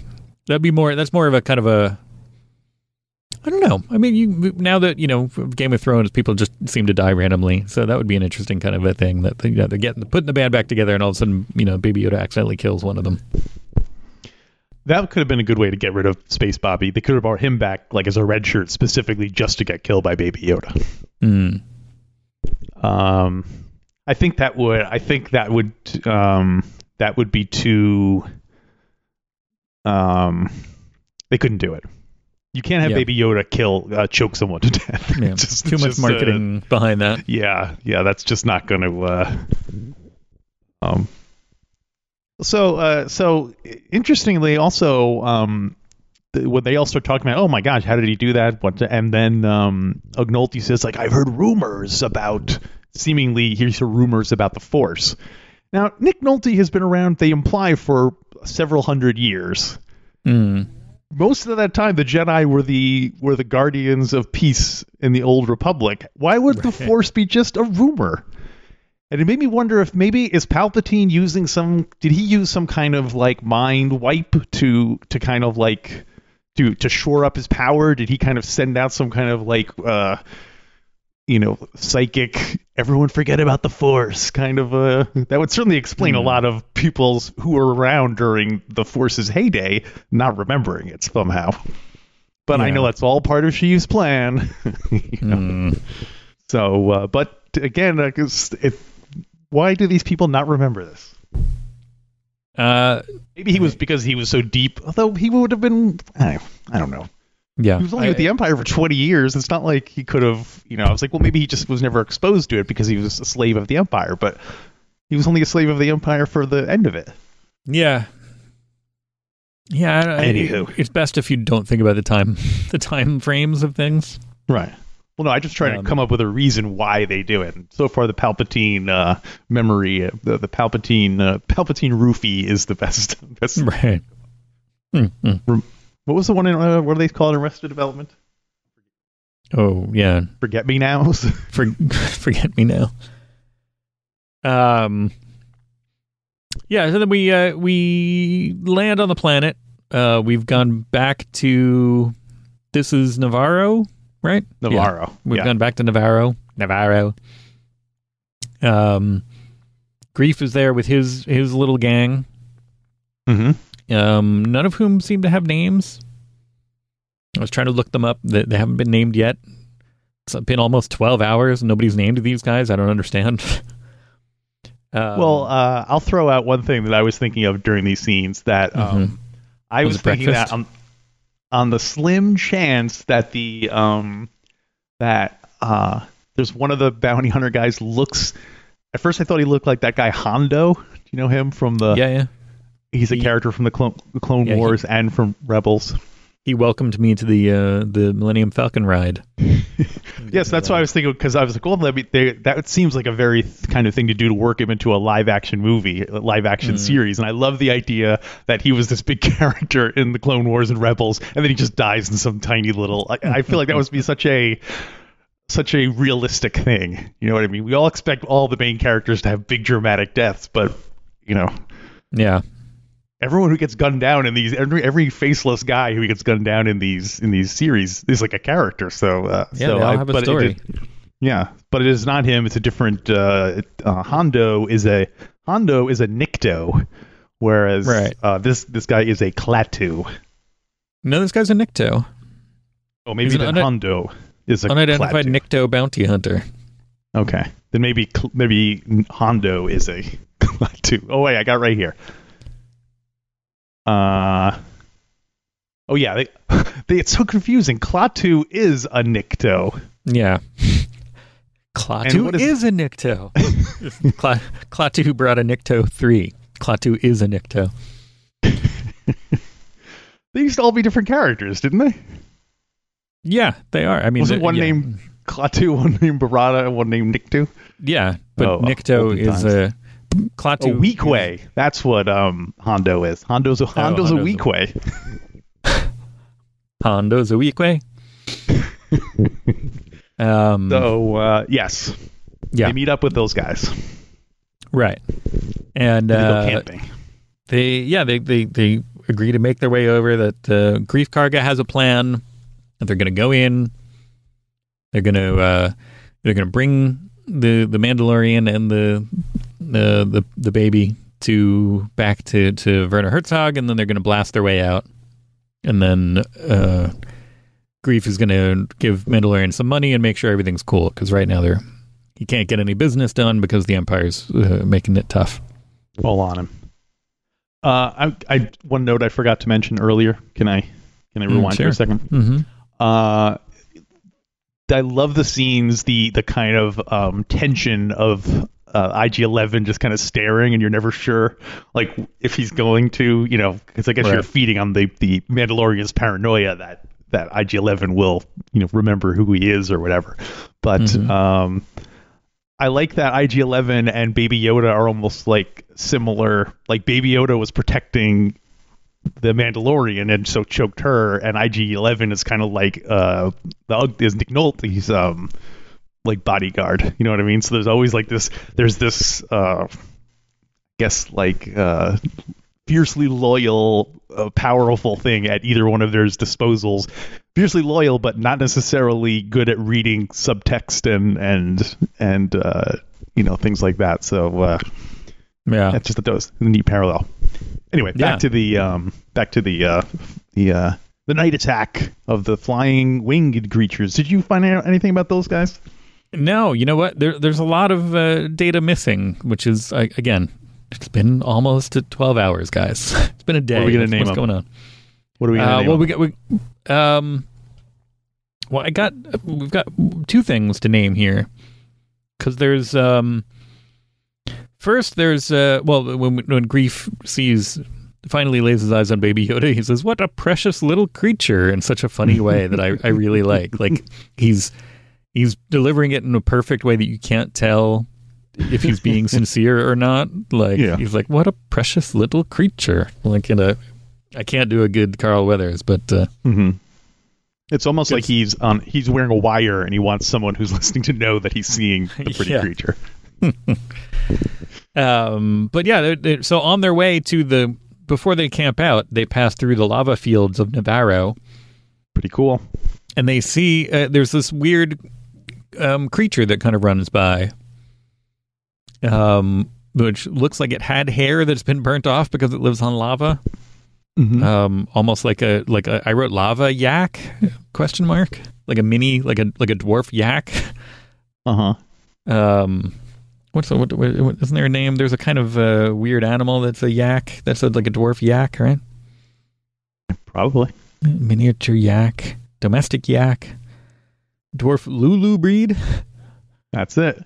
that'd be more. That's more of a kind of a. I don't know. I mean, you now that you know Game of Thrones, people just seem to die randomly, so that would be an interesting kind of a thing that you know, they're getting putting the band back together, and all of a sudden, you know, Baby Yoda accidentally kills one of them. That could have been a good way to get rid of Space Bobby. They could have brought him back like as a red shirt specifically just to get killed by Baby Yoda. Mm. Um, I think that would. I think that would. Um, that would be too. Um, they couldn't do it. You can't have Yeah. Baby Yoda kill, uh, choke someone to death. Yeah, Just- too much just, uh, marketing behind that. yeah, yeah, that's just not going to. Uh, um. So, uh, so interestingly, also, um, th- when they all start talking about, oh my gosh, how did he do that? What? And then um, Ognolti says, like, I've heard rumors about. Seemingly, here's rumors about the Force. Now, Nick Nolte has been around. They imply for several hundred years. Mm. Most of that time, the Jedi were the were the guardians of peace in the Old Republic. Why would the Force be just a rumor? And it made me wonder if maybe is Palpatine using some? Did he use some kind of like mind wipe to to kind of like to to shore up his power? Did he kind of send out some kind of like uh you know psychic? Everyone forget about the Force kind of uh that would certainly explain a Hmm. lot of people's who were around during the Force's heyday not remembering it somehow. But I know that's all part of Sheev's plan. You know? Mm. So, uh, but again, I guess it, why do these people not remember this? Uh, Maybe he was because he was so deep. Although he would have been, I, I don't know. Yeah. He was only I- with the Empire for 20 years. It's not like he could have, you know. I was like, well, maybe he just was never exposed to it because he was a slave of the Empire. But he was only a slave of the Empire for the end of it. Yeah. Yeah. I- I- Anywho. it's best if you don't think about the time, the time frames of things. Right. Well, no, I just try Um, to come up with a reason why they do it. And so far, the Palpatine uh, memory, uh, the, the Palpatine uh, Palpatine roofie is the best. best. Right. Mm, mm. What was the one in uh, what do they call it? Arrested Development? Oh yeah. Forget me nows. For, forget me now. Um. Yeah. So then we uh, we land on the planet. Uh, we've gone back to. This is Nevarro, right? Yeah. Nevarro. We've yeah. gone back to Nevarro. Nevarro. Um, Greef is there with his his little gang. hmm Um, none of whom seem to have names. I was trying to look them up. They, they haven't been named yet. It's been almost twelve hours. and Nobody's named these guys. I don't understand. um, Well, uh, I'll throw out one thing that I was thinking of during these scenes that um, I Was was, thinking breakfast? that on, on the slim chance that the um, that uh, there's one of the bounty hunter guys looks. At first, I thought he looked like that guy Hondo. Do you know him from the? yeah, yeah. He's a He- character from the Clone, Clone Yeah, he- Wars and from Rebels. He welcomed me to the uh, the Millennium Falcon ride. Yes, that's why I was thinking because I was like, well, that, they, that seems like a very th- kind of thing to do to work him into a live action movie, a live action Mm. series. And I love the idea that he was this big character in the Clone Wars and Rebels, and then he just dies in some tiny little. I, I feel like that must be such a such a realistic thing. You know what I mean? We all expect all the main characters to have big dramatic deaths, but you know, Yeah, everyone who gets gunned down in these every every faceless guy who gets gunned down in these in these series is like a character. So uh, yeah. so they all I- have a but it story. yeah, but it is not him. It's a different. Uh, uh, Hondo is a Hondo is a Nikto, whereas Right. uh, this this guy is a Klaatu. No, this guy's a Nikto. Oh, maybe He's then une- Hondo is a Unidentified Klaatu. Nikto bounty hunter. Okay, then maybe maybe Hondo is a Klaatu. Oh wait, I got right here. Uh. Oh yeah, they, they it's so confusing. Klaatu is a Nikto. Yeah. And Klaatu what is, is- a Nikto. Kla- Klaatu brought a Nikto 3. Klaatu is a Nikto. They used to all be different characters, didn't they? Yeah, they are. I mean, Wasn't the- one yeah. named Klaatu, one named Barada, and one named Nikto? Yeah, but Oh, Nikto olden is times. a Klaatu. A Weequay. That's what um Hondo is. Hondo's a Hondo's, Hondo's a a- Weequay. Hondo's a Weequay. um, So uh, yes, yeah, they meet up with those guys. right. And They go uh, camping. they, yeah, they, they, they agree to make their way over. That uh, Greef Karga has a plan. That they're going to go in. They're going to uh, they're going to bring the the Mandalorian and the the the, the baby to back to to Werner Herzog, and then they're going to blast their way out. And then uh, Greef is going to give Mandalorian some money and make sure everything's cool because right now they're he can't get any business done because the Empire's uh, making it tough. All on him. Uh, I, I one note I forgot to mention earlier. Can I can I Mm, rewind for a second? Mm-hmm. Uh, I love the scenes, the the kind of um, tension of uh, IG-11 just kind of staring, and you're never sure, like if he's going to, you know, because I guess you're feeding on the the Mandalorian's paranoia that that IG-11 will, you know, remember who he is or whatever. But Mhm. um, I like that IG-11 and Baby Yoda are almost like similar. Like Baby Yoda was protecting the Mandalorian and so choked her, and IG-11 is kind of like uh the is Nick Nolte's um like bodyguard. You know what I mean? So there's always like this. There's this uh, I guess like uh fiercely loyal, uh, powerful thing at either one of their disposals. Fiercely loyal, but not necessarily good at reading subtext and and and uh, you know things like that. So uh, Yeah. that's just a dose, a neat parallel. Anyway, back Yeah. to the um, back to the uh, the uh, the night attack of the flying winged creatures. Did you find out anything about those guys? No, you know what? There, there's a lot of uh, data missing, which is uh, again, it's been almost 12 hours, guys. It's been a day. What are we gonna name What's them? going on? What are we? Gonna Uh, name well, them? we got we, um, well, I got we've got two things to name here because there's um, first there's uh, well when when Greef sees finally lays his eyes on Baby Yoda, he says, "What a precious little creature!" in such a funny way that I I really like. Like he's he's delivering it in a perfect way that you can't tell if he's being sincere or not. Like Yeah. he's like, "What a precious little creature!" Like in a I can't do a good Carl Weathers, but uh, hmm It's almost like he's on. He's wearing a wire, and he wants someone who's listening to know that he's seeing the pretty Yeah. creature. um, but yeah. They're, they're, so on their way to the before they camp out, they pass through the lava fields of Nevarro, Pretty cool. and they see uh, there's this weird um, creature that kind of runs by, um, which looks like it had hair that's been burnt off because it lives on lava. Mm-hmm. Um, almost like a like a, I wrote lava yak question mark like a mini like a like a dwarf yak. Uh huh. Um, what's the, what, what, what, isn't there a name? There's a kind of uh, weird animal that's a yak. That's a, like a dwarf yak, right? Probably. Miniature yak, domestic yak, dwarf Lulu breed. That's it.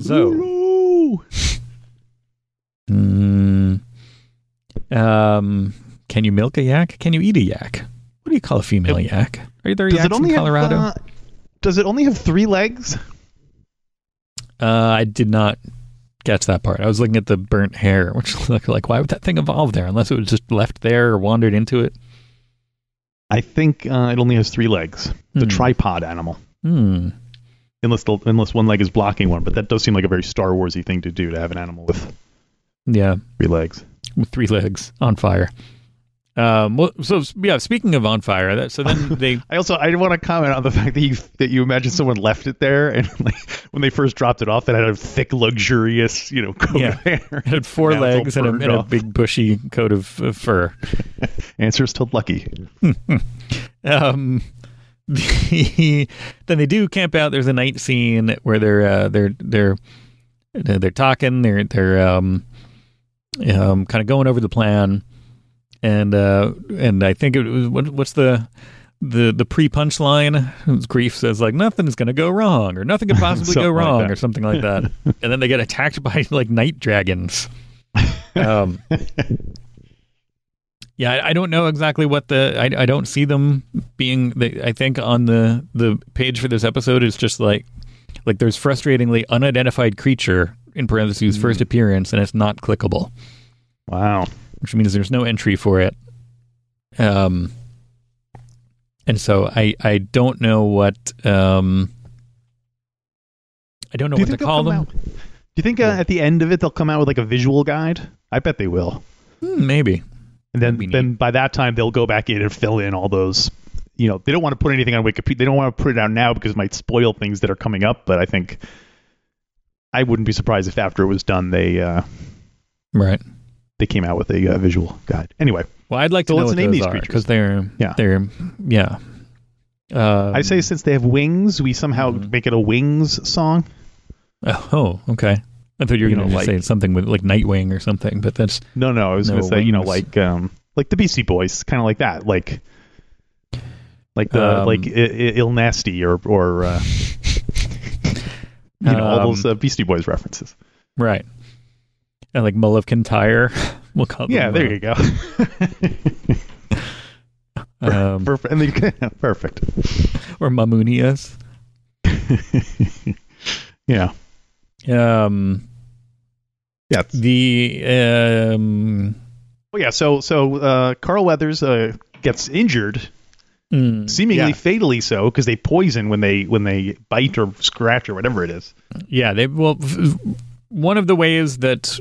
So, Lulu! mm, um, can you milk a yak? Can you eat a yak? What do you call a female yak? Are there yaks it only in Colorado? have? Uh, does it only have three legs? Uh, I did not catch that part. I was looking at the burnt hair, which looked like why would that thing evolve there unless it was just left there or wandered into it? I think uh, it only has three legs. The Hmm. tripod animal. Hmm. Unless the, unless one leg is blocking one, but that does seem like a very Star Warsy thing to do to have an animal with Yeah, three legs. with three legs on fire. Um. Well, so yeah. Speaking of on fire, that, so then they I also I want to comment on the fact that you that you imagine someone left it there and like when they first dropped it off, it had a thick, luxurious, you know, coat Yeah. of hair. It had four legs and a, and a big bushy coat of, of fur. Answer is still lucky. um, the, then they do camp out. There's a night scene where they're uh, they're they're they're talking. They're they're um, um, kind of going over the plan, and uh, and I think it was what, what's the the the pre punchline? Greef says like nothing's gonna go wrong or nothing could possibly go Something like wrong or something like that, and then they get attacked by like night dragons. Um, yeah, I, I don't know exactly what the I, I don't see them being. The, I think on the the page for this episode it's just like like there's frustratingly unidentified creature in parentheses Hmm. first appearance and it's not clickable, Wow. which means there's no entry for it. Um, and so I I don't know what um I don't know Do what to call them. out- Do you think uh, at the end of it they'll come out with like a visual guide? I bet they will. Hmm, maybe. And then That'd be neat. then by that time they'll go back in and fill in all those. You know, they don't want to put anything on Wikipedia. They don't want to put it out now because it might spoil things that are coming up. But I think I wouldn't be surprised if after it was done they uh, Right. they came out with a uh, visual guide. Anyway, Well, I'd like to So know let's what name those these are creatures. because they're Yeah. they're yeah. Um, I say since they have wings, we somehow Mhm. make it a wings song. Oh, okay. I thought you were You going know, to like- say something with like Nightwing or something, but that's No, no, I was No going to say you know like um like the Beastie Boys, kind of like that, like like the Um, like ill nasty or or uh, you know all Um, those uh, Beastie Boys references. right. And like Mull of Kintyre, we'll call them. Yeah, there you go. Um, perfect. And then, perfect. or Mamunias. yeah. Um, Yeah. the um, Well, yeah. So so uh, Carl Weathers uh, gets injured, mm, seemingly yeah. fatally so, because they poison when they when they bite or scratch or whatever it is. Yeah, they well, one of the ways that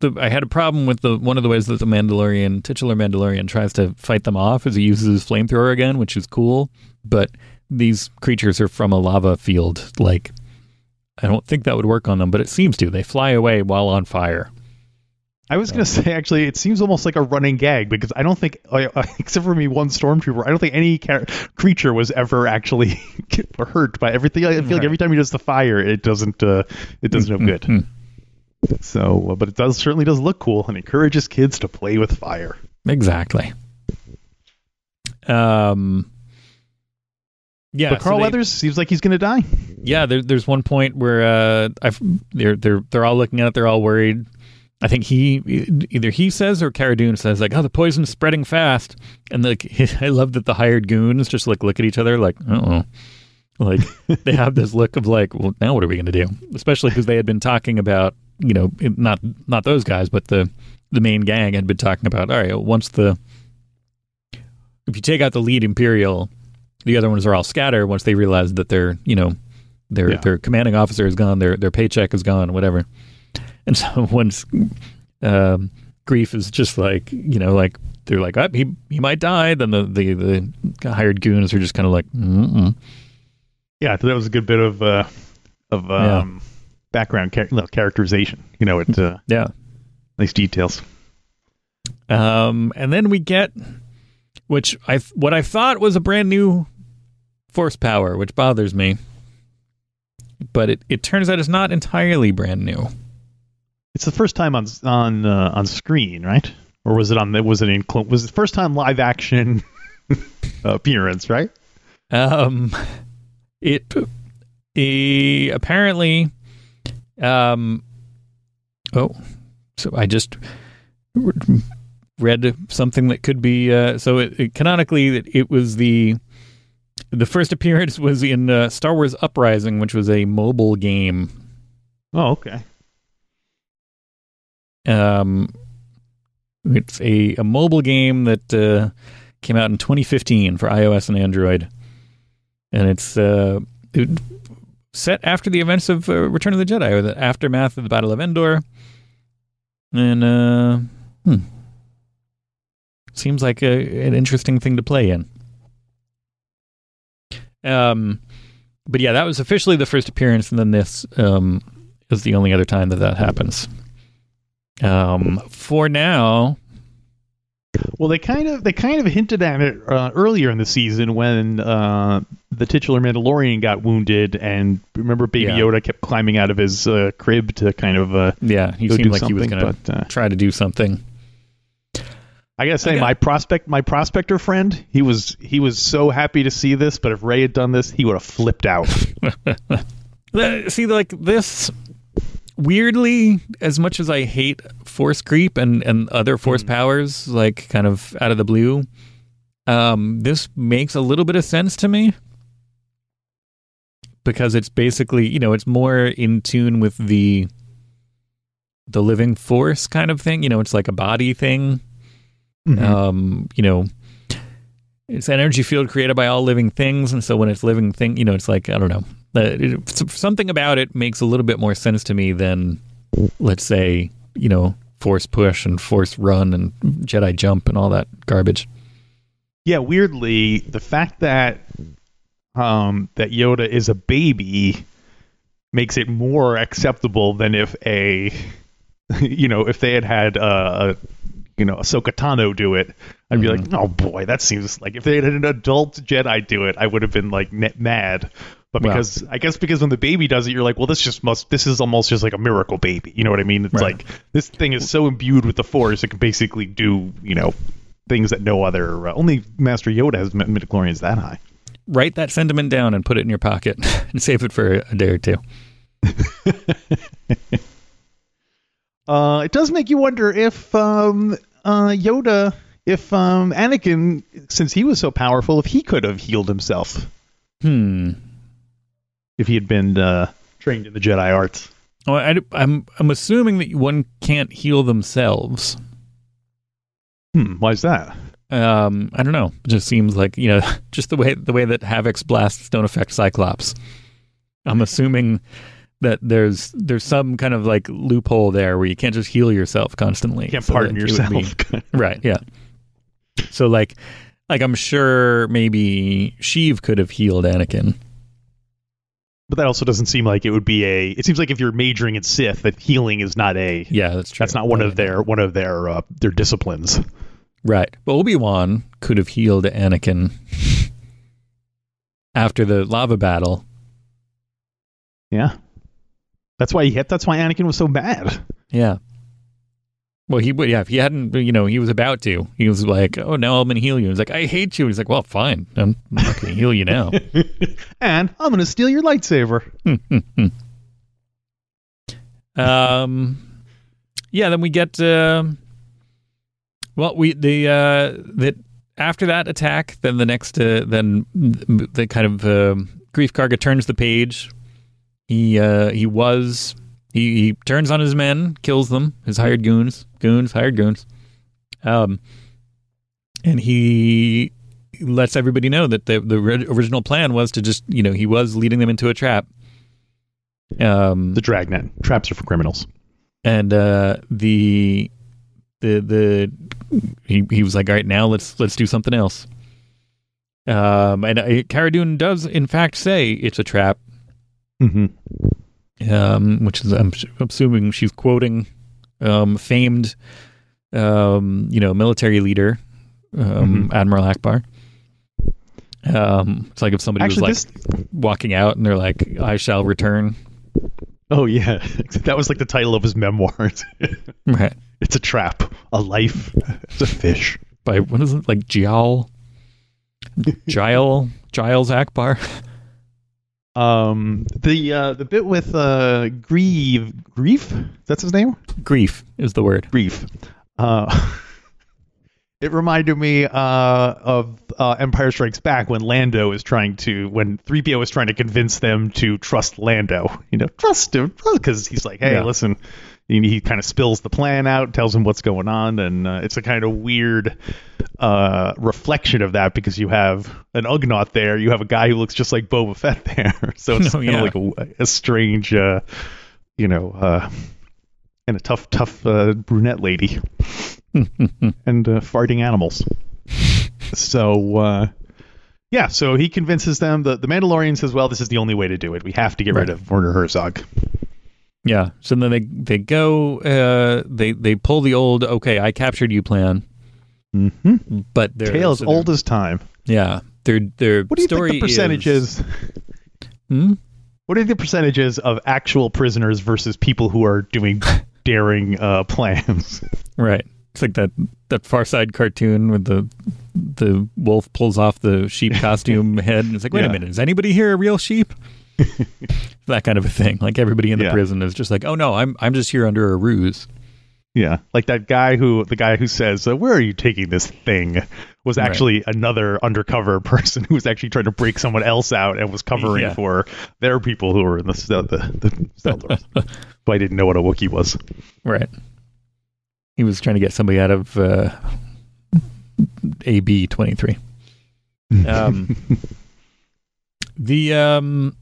the I had a problem with the one of the ways that the Mandalorian titular Mandalorian tries to fight them off is he uses his flamethrower again, which is cool. But these creatures are from a lava field. Like, I don't think that would work on them, but it seems to. They fly away while on fire. I was gonna say actually, it seems almost like a running gag because I don't think, except for me one stormtrooper, I don't think any char- creature was ever actually hurt by everything. I feel like every time he does the fire, it doesn't uh, it does no good. Mm, So, uh, but it does certainly does look cool and encourages kids to play with fire. exactly. Um. Yeah, but so Carl they- Weathers seems like he's gonna die. Yeah, there, there's one point where uh, I've, they're they're they're all looking at it. They're all worried. I think he either he says or Cara Dune says like, "Oh, the poison's spreading fast," and like I love that the hired goons just like look at each other like, "Uh oh," like they have this look of like, "Well, now what are we going to do?" Especially because they had been talking about you know not not those guys, but the the main gang had been talking about. All right, once the if you take out the lead Imperial, the other ones are all scatter once they realize that their you know their Yeah. their commanding officer is gone, their their paycheck is gone, whatever. And so once um, Greef is just like you know like they're like oh, he he might die, then the the, the hired goons are just kind of like Mm-mm. Yeah, that was a good bit of uh, of Yeah. um, background char- no, characterization. You know, it uh, yeah. nice details. Um, and then we get which I what I thought was a brand new force power, which bothers me. But it, it turns out it's not entirely brand new. It's the first time on on uh, on screen, right? Or was it on? Was it in? Was it the first time live action appearance? Right? Um, it apparently, um, oh, so I just read something that could be. Uh, so it, it canonically, it, it was the the first appearance was in uh, Star Wars Uprising, which was a mobile game. Oh, okay. Um, it's a, a mobile game that uh, came out in 2015 for iOS and Android, and it's uh, it, set after the events of uh, Return of the Jedi, or the aftermath of the Battle of Endor. And uh, hmm, seems like a, an interesting thing to play in. Um, but yeah, that was officially the first appearance, and then this um, is the only other time that that happens. Um, for now, Well, they kind of they kind of hinted at it uh, earlier in the season when uh, the titular Mandalorian got wounded, and remember Baby Yeah. Yoda kept climbing out of his uh, crib to kind of. Uh, Yeah, he seemed like he was going to uh, try to do something. I gotta say, I my prospect, my prospector friend, he was he was so happy to see this, but if Rey had done this, he would have flipped out. See, like this, weirdly, as much as I hate force creep and and other force Hmm. powers, like kind of out of the blue, um, this makes a little bit of sense to me because it's basically, you know, it's more in tune with the the living force kind of thing. You know, it's like a body thing. Mhm. um you know it's an energy field created by all living things and so when it's living thing you know it's like i don't know it, something about it makes a little bit more sense to me than let's say you know force push and force run and jedi jump and all that garbage yeah, weirdly, the fact that um, that Yoda is a baby makes it more acceptable than if a you know if they had had a you know Ahsoka Tano do it. I'd be like, oh boy, that seems like if they had an adult Jedi do it, I would have been like net mad. But because I guess because when the baby does it, you're like, well, this just must this is almost just like a miracle baby. You know what I mean? It's Right. like this thing is so imbued with the Force, it can basically do you know things that no other uh, only Master Yoda has mid- midichlorians that high. write that sentiment down and put it in your pocket and save it for a day or two Uh, it does make you wonder if um, uh, Yoda, if um, Anakin, since he was so powerful, if he could have healed himself hmm if he had been uh, trained in the Jedi arts. well, I, i'm i'm assuming that one can't heal themselves Hmm, why is that? Um, I don't know. It just seems like you know, just the way the way that Havoc's blasts don't affect Cyclops. I'm assuming that there's there's some kind of like loophole there where you can't just heal yourself constantly. You can't so pardon that it would yourself. be- right? Yeah. So like, like I'm sure maybe Sheev could have healed Anakin. but that also doesn't seem like it would be a. It seems like if you're majoring in Sith, that healing is not a. Yeah, that's true. That's not one of their one of their uh, their disciplines. Right. But Obi Wan could have healed Anakin after the lava battle. Yeah, that's why he hit. That's why Anakin was so bad. Yeah. Well, he would. Yeah, if he hadn't, you know, he was about to. He was like, "Oh, now I'm gonna heal you." He's like, "I hate you." He's like, "Well, fine. I'm not gonna heal you now." and I'm gonna steal your lightsaber. um, yeah. Then we get. Uh, well, we the uh, that after that attack, then the next, uh, then the kind of um Greef Karga turns the page. He uh, he was he, he turns on his men, kills them, his hired goons, goons, hired goons. Um, and he lets everybody know that the the original plan was to just you know he was leading them into a trap. Um, The dragnet traps are for criminals. and uh, the the the he he was like, all right, now let's let's do something else. Um, and uh, Cara Dune does in fact say it's a trap, Mm-hmm. um, which is I'm assuming she's quoting um, famed um, you know military leader um, Admiral Ackbar. Um, it's like if somebody Actually, was like walking out and they're like, "I shall return." Oh yeah, that was like the title of his memoirs. Right. it's a trap, a life, it's a fish. by what is it like Gial Giles Giles Ackbar Um, the uh, the bit with uh, Grieve, Grief, that's his name, grief is the word Grief. Uh, it reminded me uh, of uh, Empire Strikes Back when Lando is trying to, when 3PO is trying to convince them to trust Lando. You know, trust him, because he's like, hey, Yeah. listen. He, he kind of spills the plan out, tells him what's going on, and uh, it's a kind of weird uh, reflection of that because you have an Ugnaught there, you have a guy who looks just like Boba Fett there, so it's Oh, kind yeah. of like a, a strange, uh, you know, uh, and a tough, tough uh, brunette lady and uh, farting animals. so uh, yeah, so he convinces them. The the Mandalorian says, "Well, this is the only way to do it. We have to get rid of Werner Herzog." Yeah so then they they go uh they they pull the old okay I captured you plan Mm-hmm. but they're Tale as so they're- old as time. Yeah, their their What do you story think the percentage is? is? Hmm? What are the percentages of actual prisoners versus people who are doing daring uh, plans? Right. It's like that that Far Side cartoon with the the wolf pulls off the sheep costume head and it's like, wait Yeah. a minute, is anybody here a real sheep? that kind of a thing. Like everybody in the Yeah. prison is just like, oh no, I'm I'm just here under a ruse. Yeah, like that guy who the guy who says, uh, "Where are you taking this thing?" was Right. actually another undercover person who was actually trying to break someone else out and was covering Yeah. for their people who were in the cell, the, the cell doors. but I didn't know what a Wookiee was. Right. He was trying to get somebody out of uh, AB twenty three. Um, the um,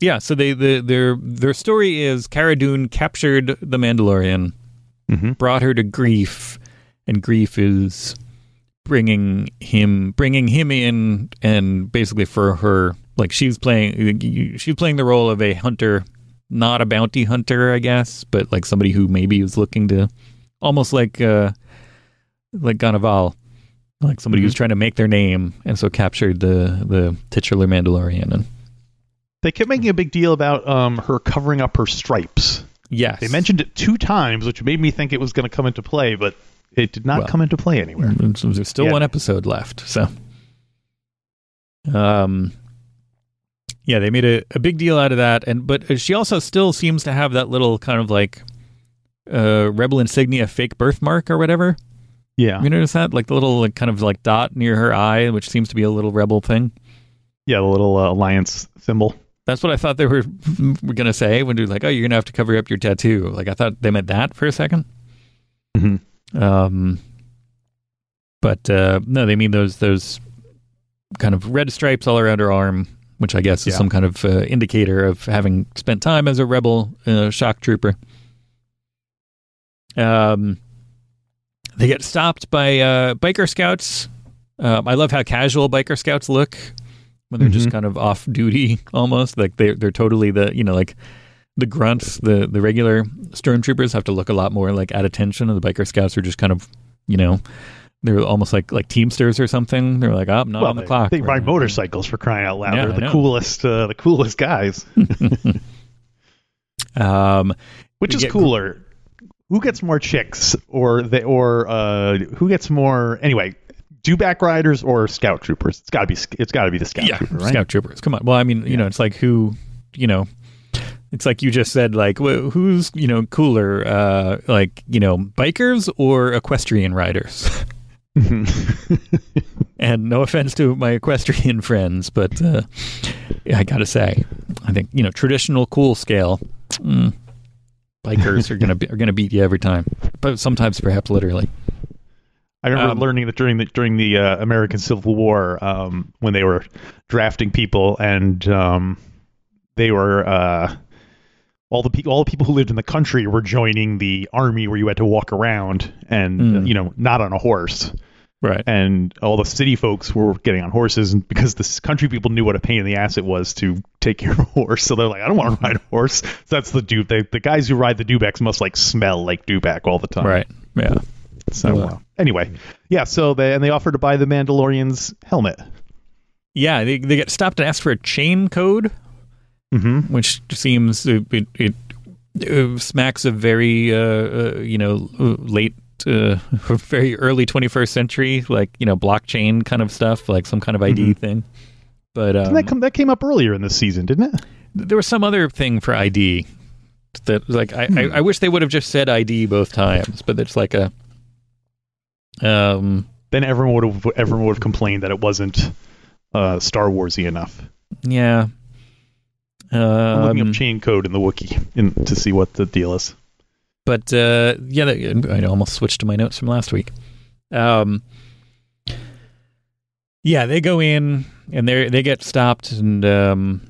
yeah. So they the their their story is Cara Dune captured the Mandalorian, hmm brought her to Greef, and Greef is bringing him bringing him in, and basically for her, like she's playing she's playing the role of a hunter, not a bounty hunter, I guess, but like somebody who maybe is looking to, almost like uh, like Cannavale, like somebody who's trying to make their name, and so captured the the titular Mandalorian, and They kept making a big deal about um, her covering up her stripes. yes, They mentioned it two times, which made me think it was going to come into play, but it did not Well. come into play anywhere. Mm, There's still Yeah. one episode left, so um, yeah, they made a, a big deal out of that, and but she also still seems to have that little kind of like uh rebel insignia fake birthmark or whatever. Yeah, You notice that, like the little like kind of like dot near her eye, which seems to be a little rebel thing. yeah, the little uh, alliance symbol. That's what I thought they were, were gonna say when they're like, "Oh, you're gonna have to cover up your tattoo." Like I thought they meant that for a 2nd Mhm. Um, but uh, no, they mean those those kind of red stripes all around her arm, which I guess is Yeah. some kind of uh, indicator of having spent time as a rebel uh, shock trooper. Um, they get stopped by uh, biker scouts. Um, I love how casual biker scouts look when they're just Mhm. kind of off duty, almost like they're they're totally the you know like the grunts, the the regular stormtroopers have to look a lot more like at attention, and the biker scouts are just kind of you know they're almost like like teamsters or something. They're like, oh, I'm not well, on the they, clock. they ride now." motorcycles for crying out loud. Yeah, They're the coolest, uh, the coolest guys. Um, Which is get- cooler? Who gets more chicks, or they, or uh, who gets more? Anyway, dewback riders or scout troopers? It's got to be. It's got to be the scout yeah, trooper, right? scout troopers. Come on. Well, I mean, you Yeah. know, it's like who, you know, it's like you just said, like wh- who's you know cooler, uh, like you know, bikers or equestrian riders. and no offense to my equestrian friends, but uh, I gotta say, I think you know traditional cool scale. mm, bikers are gonna be, are gonna beat you every time, but sometimes perhaps literally. I remember Um, learning that during the during the uh, American Civil War, um, when they were drafting people, and um, they were uh, all the people all the people who lived in the country were joining the army, where you had to walk around and Mm. you know not on a horse, Right. and all the city folks were getting on horses, and because the country people knew what a pain in the ass it was to take care of a horse, so they're like, I don't want to ride a horse. So that's the dude. The guys who ride the dewbacks must like smell like dewback all the time. Right. Yeah. So Yeah. uh, anyway, yeah. So they and they offered to buy the Mandalorian's helmet. Yeah. They they get stopped and asked for a chain code. Mm-hmm. which seems it, it, it, uh, smacks of very uh, uh, you know late uh, very early 21st century like you know blockchain kind of stuff like some kind of ID Mhm. thing but um, that come that came up earlier in the season, didn't it? there was some other thing for ID that like I, I, I wish they would have just said ID both times but it's like a um Then everyone would have everyone would have complained that it wasn't uh, Star Warsy enough. yeah I'm looking um, up chain code in the Wookiee in, to see what the deal is. But uh, yeah, that, I almost switched to my notes from last week. Um, yeah, they go in and they they get stopped and um,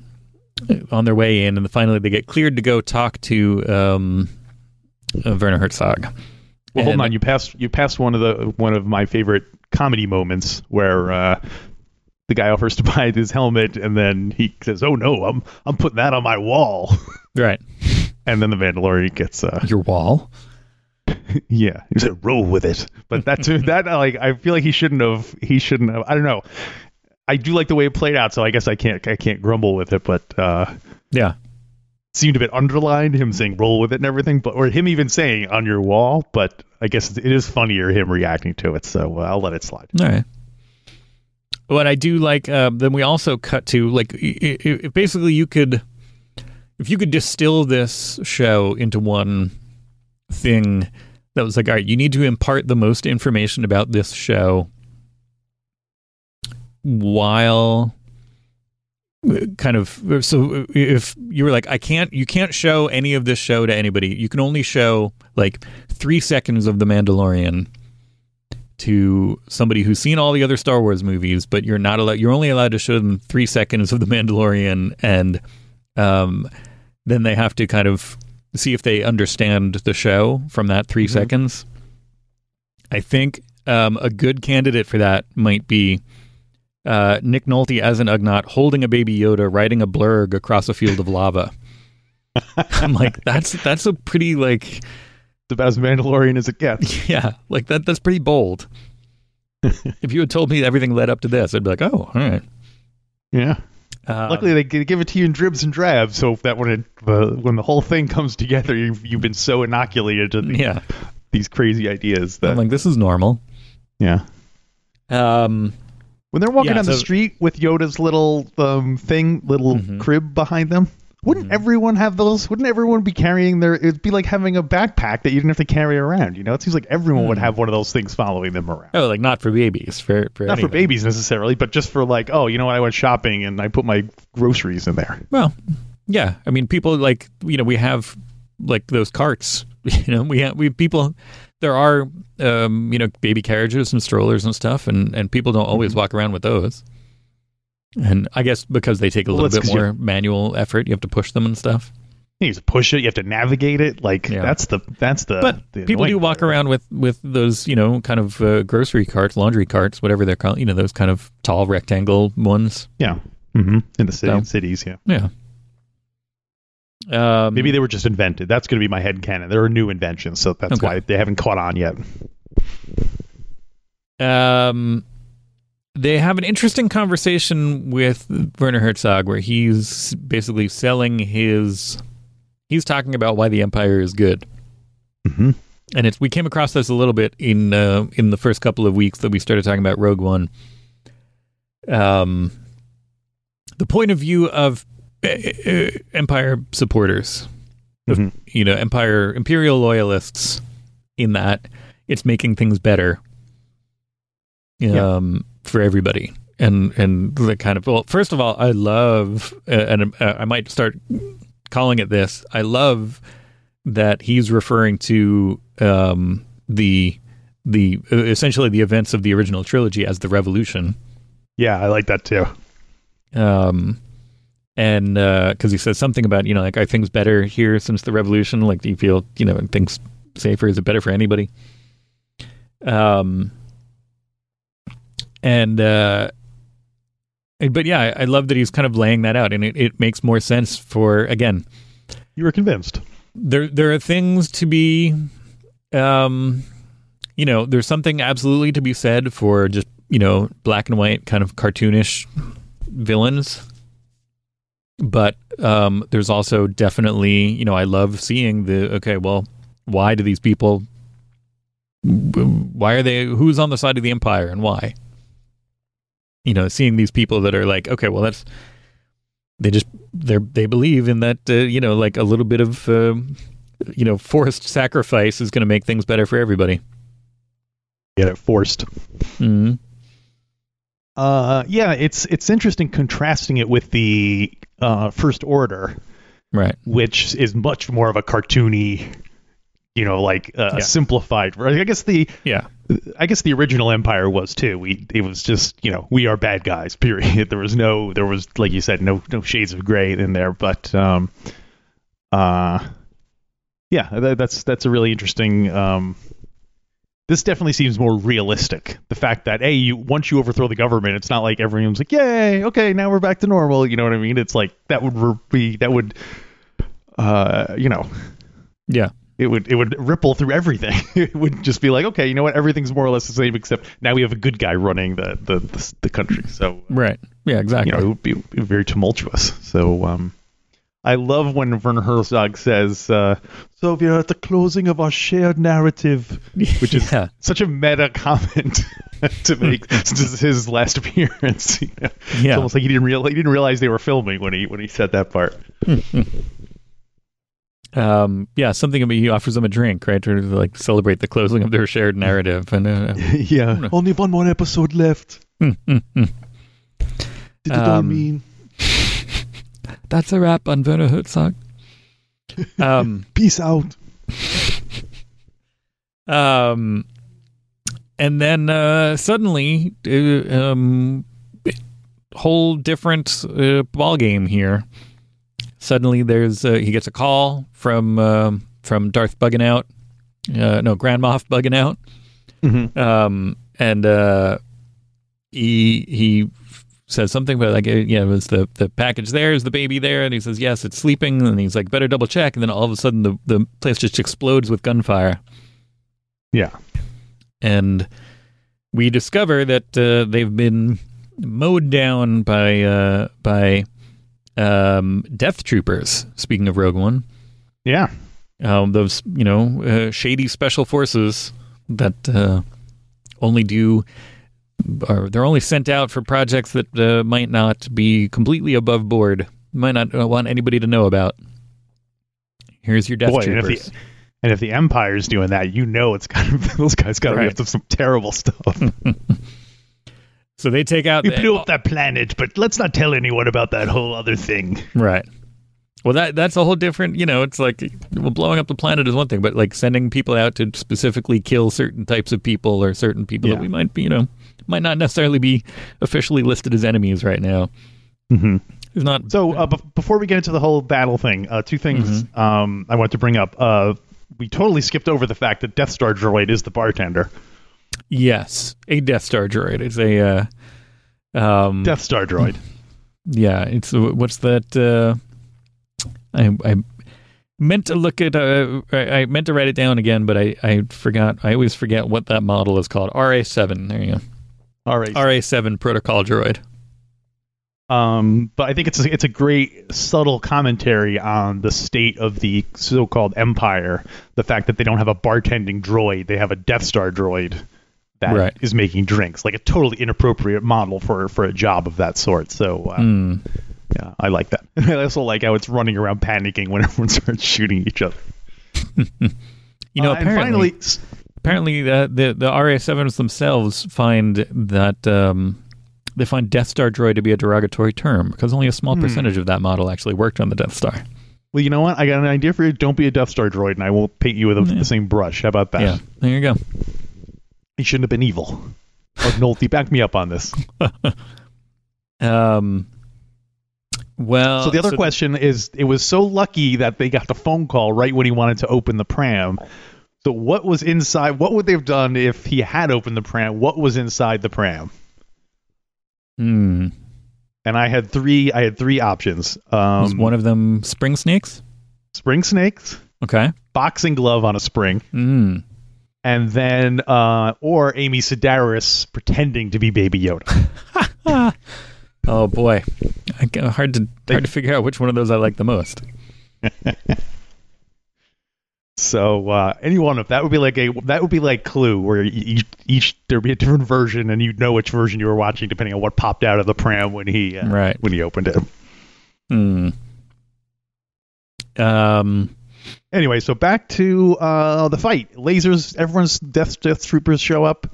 on their way in, and finally they get cleared to go talk to um, uh, Werner Herzog. Well, hold on. You passed you passed one of the one of my favorite comedy moments where uh, the guy offers to buy his helmet, and then he says, "Oh no, I'm I'm putting that on my wall." Right, And then the Mandalorian gets uh, your wall. yeah, he said roll with it. But that's that like I feel like he shouldn't have. He shouldn't have. I don't know. I do like the way it played out, so I guess I can't I can't grumble with it. But uh, Yeah. Seemed a bit underlined him saying roll with it and everything, but or him even saying on your wall. But I guess it is funnier him reacting to it, so uh, I'll let it slide. All right. What I do like, uh, then we also cut to like, i- i- i- basically, you could, if you could distill this show into one thing that was like, all right, you need to impart the most information about this show while kind of so if you were like i can't you can't show any of this show to anybody you can only show like three seconds of the mandalorian to somebody who's seen all the other Star Wars movies, but you're not allowed. You're only allowed to show them three seconds of the Mandalorian, and um, then they have to kind of see if they understand the show from that 3 seconds. I think um, a good candidate for that might be uh, Nick Nolte as an Ugnaught holding a baby Yoda riding a blurrg across a field of lava. I'm like, that's that's a pretty like It's about as Mandalorian as it gets. yeah, like that. That's pretty bold. if you had told me everything led up to this, I'd be like, oh, all right. Yeah. Um, Luckily, they give it to you in dribs and drabs, so that when it uh, when the whole thing comes together, you've you've been so inoculated to the, yeah, these crazy ideas that I'm like, this is normal. yeah. Um, When they're walking Yeah, down the street with Yoda's little um thing, little Mhm. crib behind them, wouldn't Mhm. everyone have those? Wouldn't everyone be carrying their? It'd be like having a backpack that you didn't have to carry around. You know, it seems like everyone would Hmm. have one of those things following them around. oh, like not for babies, for for Not for babies necessarily, but just for like, oh, you know what? I went shopping and I put my groceries in there. Well, yeah. I mean, people like you know we have like those carts. You know, we have we people. There are um, you know baby carriages and strollers and stuff, and and people don't always Mm-hmm. walk around with those. And I guess because they take a little that's bit more manual effort, you have to push them and stuff. You have to push it. You have to navigate it. Like Yeah. that's the that's the. but the people do walk part. around with with those you know kind of uh, grocery carts laundry carts whatever they're called you know those kind of tall rectangle ones Yeah. hmm In the city, So- cities, yeah. yeah um, Maybe they were just invented. That's going to be my head canon. There are new inventions, so that's Okay. why they haven't caught on yet. um they have an interesting conversation with Werner Herzog where he's basically selling his he's talking about why the empire is good hmm and it's we came across this a little bit in uh, in the first couple of weeks that we started talking about Rogue One. Um, the point of view of Empire supporters, Mhm. you know, Empire Imperial loyalists, in that it's making things better, Yeah. um, for everybody. And and the kind of well, first of all, I love, uh, and uh, I might start calling it this. I love that he's referring to um, the the uh, essentially the events of the original trilogy as the revolution Yeah, I like that too. um and because he says something about you know like are things better here since the revolution? Like do you feel you know things safer? Is it better for anybody? Um and uh but yeah I, I love that he's kind of laying that out and it, it makes more sense for again You were convinced. there there are things to be um you know there's something absolutely to be said for just you know black and white kind of cartoonish villains but um there's also definitely you know I love seeing the okay well why do these people why are they who's on the side of the empire and why you know seeing these people that are like okay well that's they just they they believe in that uh, you know like a little bit of um, you know forced sacrifice is going to make things better for everybody Get it forced. mm-hmm. Uh, yeah, it's it's interesting contrasting it with the uh, First Order, right which is much more of a cartoony, you know, like uh, Yeah. simplified. I guess the yeah I guess the original Empire was too. We it was just you know we are bad guys. Period. There was no there was like you said no no shades of gray in there. But um, uh, yeah, that, that's that's a really interesting. Um, this definitely seems more realistic. The fact that hey, you once you overthrow the government, it's not like everyone's like yay, okay, now we're back to normal. You know what I mean? It's like that would be that would, uh, you know, yeah it would it would ripple through everything. it would just be like, okay, you know what? Everything's more or less the same, except now we have a good guy running the I love when Werner Herzog says, uh, "So we are at the closing of our shared narrative," which is Yeah. such a meta comment to make since this is his last appearance. you know? It's almost like he didn't real he didn't realize they were filming when he when he said that part. um, yeah, something about he offers them a drink, right, to like celebrate the closing of their shared narrative. And uh, yeah, only one more episode left. mm, mm, mm. Did it all Um, mean that's a wrap on Werner Herzog. Um, peace out? um, and then uh, suddenly, uh, um, whole different uh, ball game here. Suddenly, there's uh, he gets a call from um from Darth bugging out. Uh, no, Grand Moff bugging out. Mm-hmm. um, and uh, he he says something about like you know is the the package there is the baby there and he says yes it's sleeping and he's like better double check and then all of a sudden the the place just explodes with gunfire Yeah. and we discover that uh, they've been mowed down by uh, by um, death troopers. Speaking of Rogue One, Yeah. um, those you know uh, shady special forces that uh, only do or they're only sent out for projects that uh, might not be completely above board might not uh, want anybody to know about here's your death Boy, and if the and if the Empire's doing that, you know it's kind of those guys got to be up to some terrible stuff. so they take out we blew up that planet, but let's not tell anyone about that whole other thing. right well that that's a whole different you know it's like well blowing up the planet is one thing but like sending people out to specifically kill certain types of people or certain people Yeah. that we might be you know might not necessarily be officially listed as enemies right now Mm-hmm. It's not So uh, b- before we get into the whole battle thing, uh, two things um, I want to bring up. Uh, we totally skipped over the fact that Death Star droid is the bartender. Yes, a Death Star droid. It's a uh, um, Death Star droid. yeah. It's what's that? Uh, I I meant to look at. Uh, I, meant to write it down again, but I I forgot. I always forget what that model is called. RA seven. There you go. All right. RA seven protocol droid. Um, but I think it's a, it's a great subtle commentary on the state of the so-called Empire. The fact that they don't have a bartending droid, they have a Death Star droid that is Right. making drinks. Like a totally inappropriate model for for a job of that sort. So uh, Hmm. Yeah, I like that. I also like how it's running around panicking when everyone starts shooting each other. You know, Uh, apparently, finally, apparently the the the RA sevens themselves find that. Um, they find Death Star droid to be a derogatory term because only a small Hmm. percentage of that model actually worked on the Death Star. well, you know what? I got an idea for you. Don't be a Death Star droid, and I won't paint you with a, Yeah. the same brush. How about that? Yeah, there you go. He shouldn't have been evil. Oh, Nolte, back me up on this. Um. Well, So the other question is, it was so lucky that they got the phone call right when he wanted to open the pram. So what was inside? What would they have done if he had opened the pram? What was inside the pram? Hmm. And I had three. I had three options. Was Um, one of them spring snakes? spring snakes, Okay. boxing glove on a spring, Mm. and then uh, or Amy Sedaris pretending to be Baby Yoda. Oh boy, I, g- hard to hard to figure out which one of those I like the most. So uh, any one of that would be like a that would be like Clue, where each each there'd be a different version, and you'd know which version you were watching depending on what popped out of the pram when he uh, Right. when he opened it. Hmm. Um. Anyway, so back to uh, the fight. Lasers, everyone's death death troopers show up.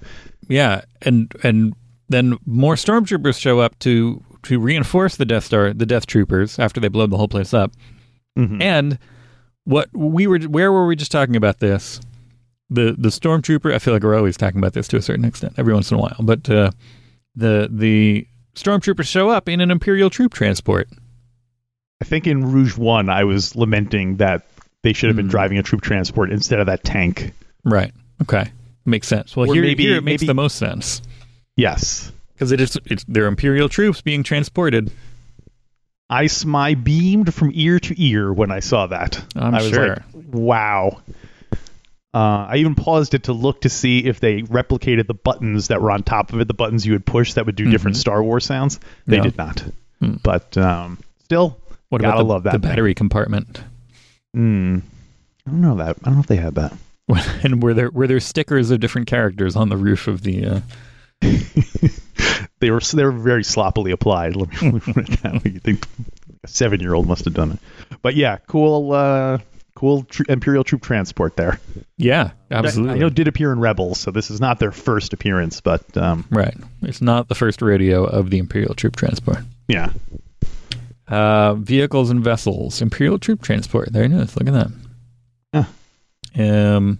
Yeah, and and then more stormtroopers show up to to reinforce the Death Star, the Death Troopers, after they blow the whole place up. Mhm. And what we were, where were we just talking about this? The the stormtrooper. I feel like we're always talking about this to a certain extent, every once in a while. But uh, the the stormtroopers show up in an Imperial troop transport. I think in Rogue One, I was lamenting that they should have been Hmm. driving a troop transport instead of that tank. Right. Okay. Makes sense. Well, Or here, maybe- here it makes maybe- the most sense Yes, because it is it's they're Imperial troops being transported. I my beamed from ear to ear when I saw that. I'm I was sure. like, wow. Uh, I even paused it to look to see if they replicated the buttons that were on top of it, the buttons you would push that would do different Star Wars sounds. They did not. Hmm. But um, still, What gotta about the, love that the thing. battery compartment? Hmm. I don't know that. I don't know if they had that. and were there were there stickers of different characters on the roof of the? Uh, they were they were very sloppily applied. Let me, put it that way. You think a seven year old must have done it. But yeah, cool, uh, cool tr- Imperial troop transport there. yeah, absolutely. I know it did appear in Rebels, so this is not their first appearance, but um, Right. It's not the first rodeo of the Imperial troop transport. yeah, Uh, vehicles and vessels. Imperial troop transport. Very nice. Look at that. Um,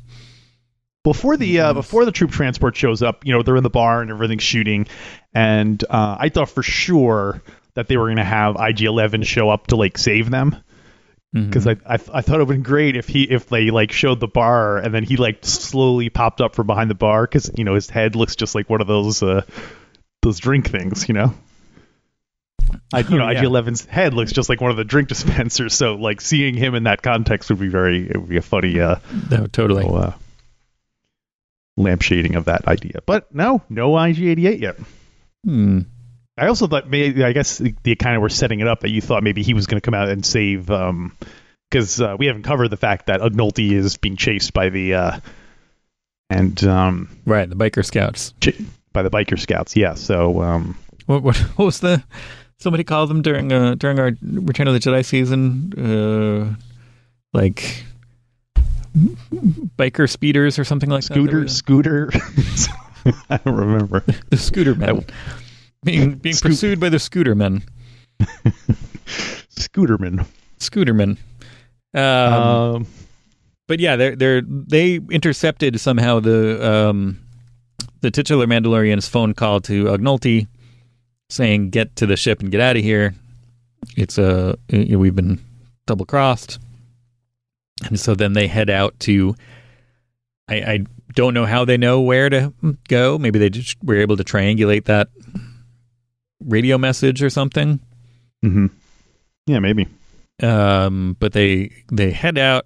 before the uh, before the troop transport shows up, you know they're in the bar and everything's shooting, and uh, I thought for sure that they were going to have IG-11 show up to like save them. because I, I I thought it would be great if he if they like showed the bar and then he like slowly popped up from behind the bar because you know his head looks just like one of those uh those drink things you know. I, you know, Oh, yeah. IG-11's head looks just like one of the drink dispensers, so like seeing him in that context would be very it would be a funny uh, no, totally. uh lamp shading of that idea. But no, no IG-88 yet. Hmm. I also thought maybe I guess they kind of were setting it up that you thought maybe he was going to come out and save um because uh, we haven't covered the fact that Ugnulty is being chased by the uh and um Right. The biker scouts. ch- by the biker scouts. Yeah, so um What, what, what was the? Somebody called them during uh, during our Return of the Jedi season, uh, like biker speeders or something like scooter that. scooter I don't remember. The scooter men. being being Scoot- pursued by the scooter men. Scooterman. Scooterman. Um, Um, but yeah, they're they're they intercepted somehow the um the titular Mandalorian's phone call to Ugnulty saying get to the ship and get out of here. It's a uh, we've been double crossed. And so then they head out to I, I don't know how they know where to go. Maybe they just were able to triangulate that radio message or something. mhm. Yeah, maybe. um, but they they head out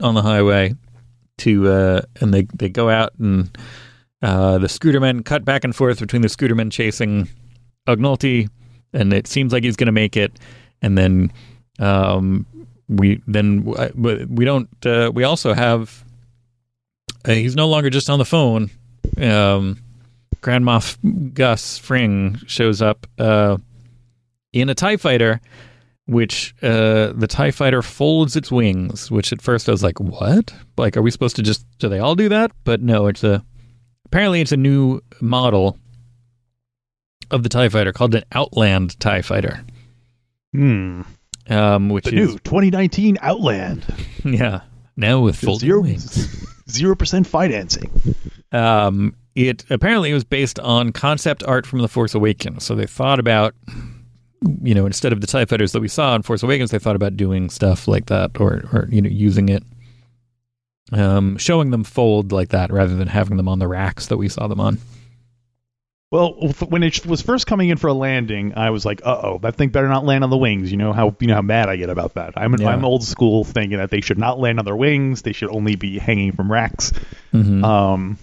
on the highway to uh, and they they go out and uh, the scootermen cut back and forth between the scootermen chasing Ugnulty, and it seems like he's going to make it, and then um, we then we don't uh, we also have uh, he's no longer just on the phone. Um, Grand Moff Gus Fring shows up uh, in a Tie Fighter which uh, the TIE fighter folds its wings, which at first I was like, what? Like, are we supposed to just, do they all do that? But no, it's a, apparently it's a new model of the TIE fighter called an Outland TIE fighter, Hmm. Um, which The is, new 2019 Outland. yeah, now with full Zero zero percent financing. Um, it apparently was based on concept art from The Force Awakens. So they thought about, you know, instead of the TIE fighters that we saw in Force Awakens, they thought about doing stuff like that or, or you know, using it, um, showing them fold like that rather than having them on the racks that we saw them on. Well, when it was first coming in for a landing, I was like, "Uh oh, that thing better not land on the wings." You know how you know how mad I get about that. I'm Yeah. I'm old school thinking that they should not land on their wings. They should only be hanging from racks. Mhm. Um,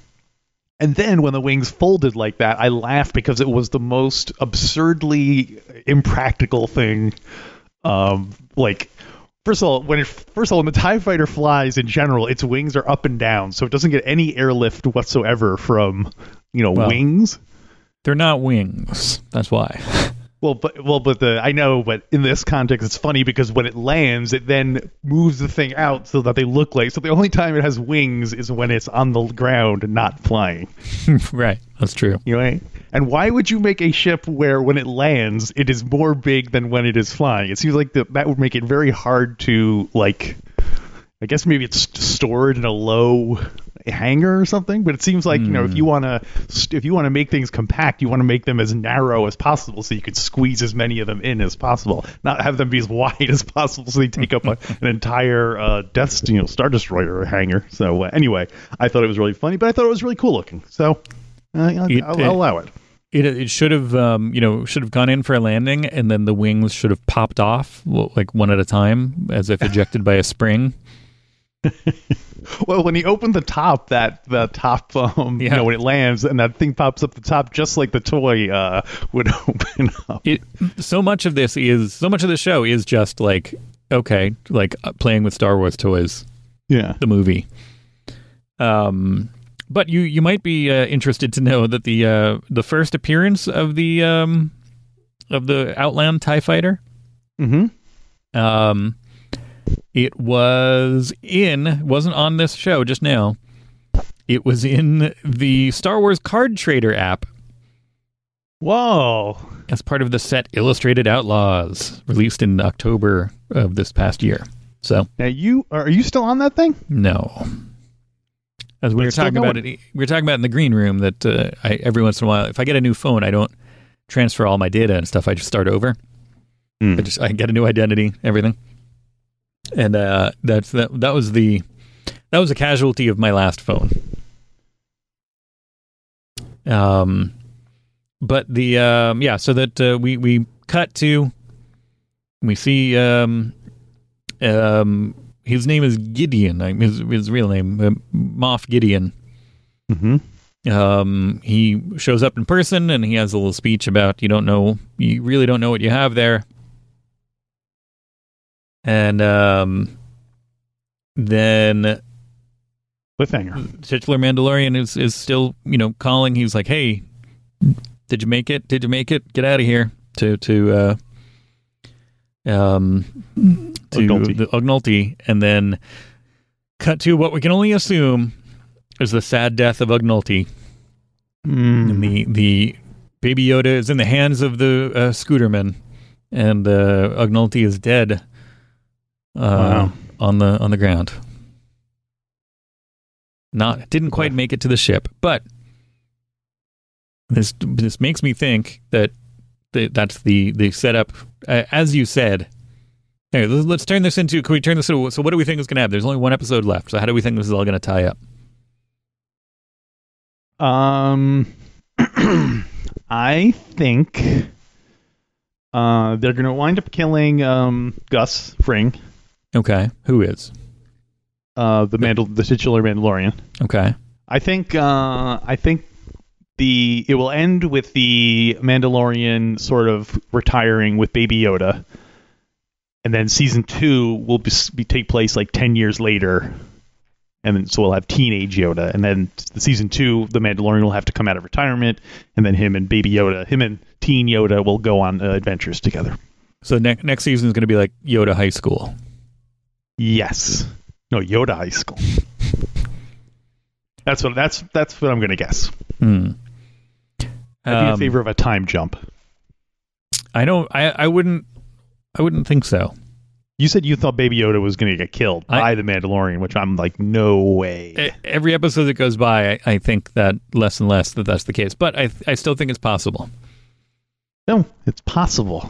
and then when the wings folded like that, I laughed because it was the most absurdly impractical thing. Um, like first of all, when it first of all when the Tie Fighter flies in general, its wings are up and down, so it doesn't get any airlift whatsoever from you know Well. wings. They're not wings. That's why. Well, but well, but the I know, but in this context, it's funny because when it lands, it then moves the thing out so that they look like. So the only time it has wings is when it's on the ground not flying. right. That's true. You know, right? and why would you make a ship where when it lands, it is more big than when it is flying? It seems like that that would make it very hard to like. I guess maybe it's stored in a low hangar or something, but it seems like you know if you want to if you want to make things compact, you want to make them as narrow as possible so you can squeeze as many of them in as possible, not have them be as wide as possible so they take up a, an entire uh, Death you know Star Destroyer hangar. So uh, anyway, I thought it was really funny, but I thought it was really cool looking. So uh, I'll, It- I'll, I'll allow it. It, it should have, um, you know, should have gone in for a landing, and then the wings should have popped off, like one at a time, as if ejected by a spring. well, when he opened the top, that the top, um, you know, when it lands and that thing pops up the top, just like the toy uh, would open up. it so much of this is so much of the show is just like okay like uh, playing with star wars toys Yeah. the movie um but you you might be uh, interested to know that the uh the first appearance of the um of the outland tie fighter Mm-hmm. um it was in wasn't on this show just now it was in the star wars card trader app Whoa. as part of the set Illustrated Outlaws, released in October of this past year. So, Now you are you still on that thing? no. As we But were talking about it, we were talking about in the green room that uh, I, every once in a while, if I get a new phone, I don't transfer all my data and stuff. I just start over. Hmm. I just I get a new identity, everything, and uh, that's that. That was the that was a casualty of my last phone. Um, but the um, yeah, so that uh, we we cut to we see um um his name is Gideon. His his real name uh, Moff Gideon. Mm-hmm. Um, he shows up in person and he has a little speech about you don't know, you really don't know what you have there. And um, then Cliffhanger. titular Mandalorian is is still you know calling. He's like, "Hey, did you make it? Did you make it? Get out of here!" To to uh, um to Ugnulti. the Ugnulti, and then cut to what we can only assume is the sad death of Ugnulti. Mm. And the the baby Yoda is in the hands of the uh, Scooterman, and uh, Ugnulti is dead Wow. on the on the ground. Not didn't quite make it to the ship, but this this makes me think that, that that's the the setup. Uh, as you said, hey, let's, let's turn this into. Can we turn this into? So, what do we think is going to happen? There's only one episode left. So, how do we think this is all going to tie up? Um, I think uh, they're going to wind up killing um, Gus Fring, Okay, who is? uh, the Mandal- the titular Mandalorian. Okay, I think uh, I think the it will end with the Mandalorian sort of retiring with Baby Yoda, and then season two will be, be take place like ten years later, and then so we'll have teenage Yoda, and then the season two the Mandalorian will have to come out of retirement, and then him and Baby Yoda, him and teen Yoda will go on uh, adventures together. so ne- next season is going to be like Yoda High School. Yes, no Yoda High School. That's what that's that's what I'm gonna guess. Hmm. I'd be in Um, favor of a time jump. I don't. I. I wouldn't. I wouldn't think so. You said you thought Baby Yoda was going to get killed I- by the Mandalorian, which I'm like, no way. Every episode that goes by, I, I think that less and less that that's the case. But I. I still think it's possible. no, it's possible.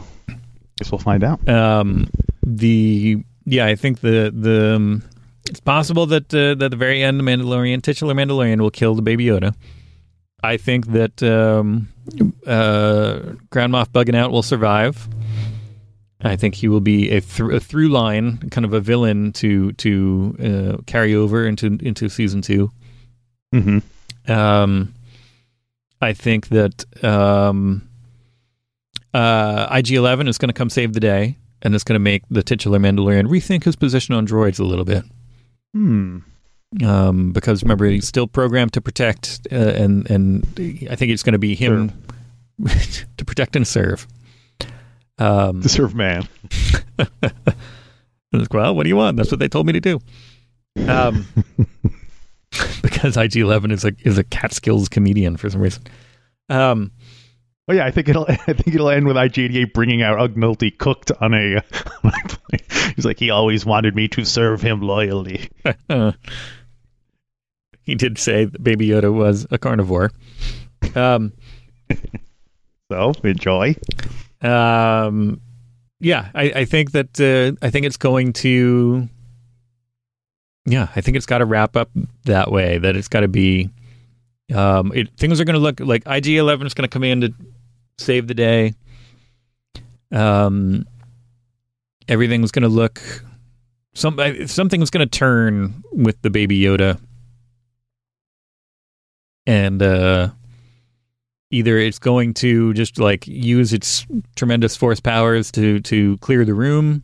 Guess we'll find out. Um. The. Yeah. I think the. The. Um, it's possible that uh, that at the very end, the Mandalorian, titular Mandalorian, will kill the Baby Yoda. I think that um, uh, Grand Moff bugging out will survive. I think he will be a, thr a through line, kind of a villain to to uh, carry over into into season two. Mm-hmm. Um, I think that um, uh, IG Eleven is going to come save the day, and it's going to make the titular Mandalorian rethink his position on droids a little bit. Hmm. Um, because remember, he's still programmed to protect, uh, and and I think it's going to be him to protect and serve. Um, To serve man. Well, what do you want? That's what they told me to do. Um, because IG Eleven is a is a Catskills comedian for some reason. Um, Oh yeah, I think it'll. I think it'll end with IG88 bringing out Ugnulty cooked on a. on a. He's like, he always wanted me to serve him loyally. he did say that Baby Yoda was a carnivore. Um, So enjoy. um, yeah, I, I think that uh, I think it's going to. Yeah, I think it's got to wrap up that way. That it's got to be. Um, it, things are going to look like IG Eleven is going to come in to save the day. Um, everything's going to look some I- something's going to turn with the baby Yoda, and uh, either it's going to just like use its tremendous force powers to to clear the room,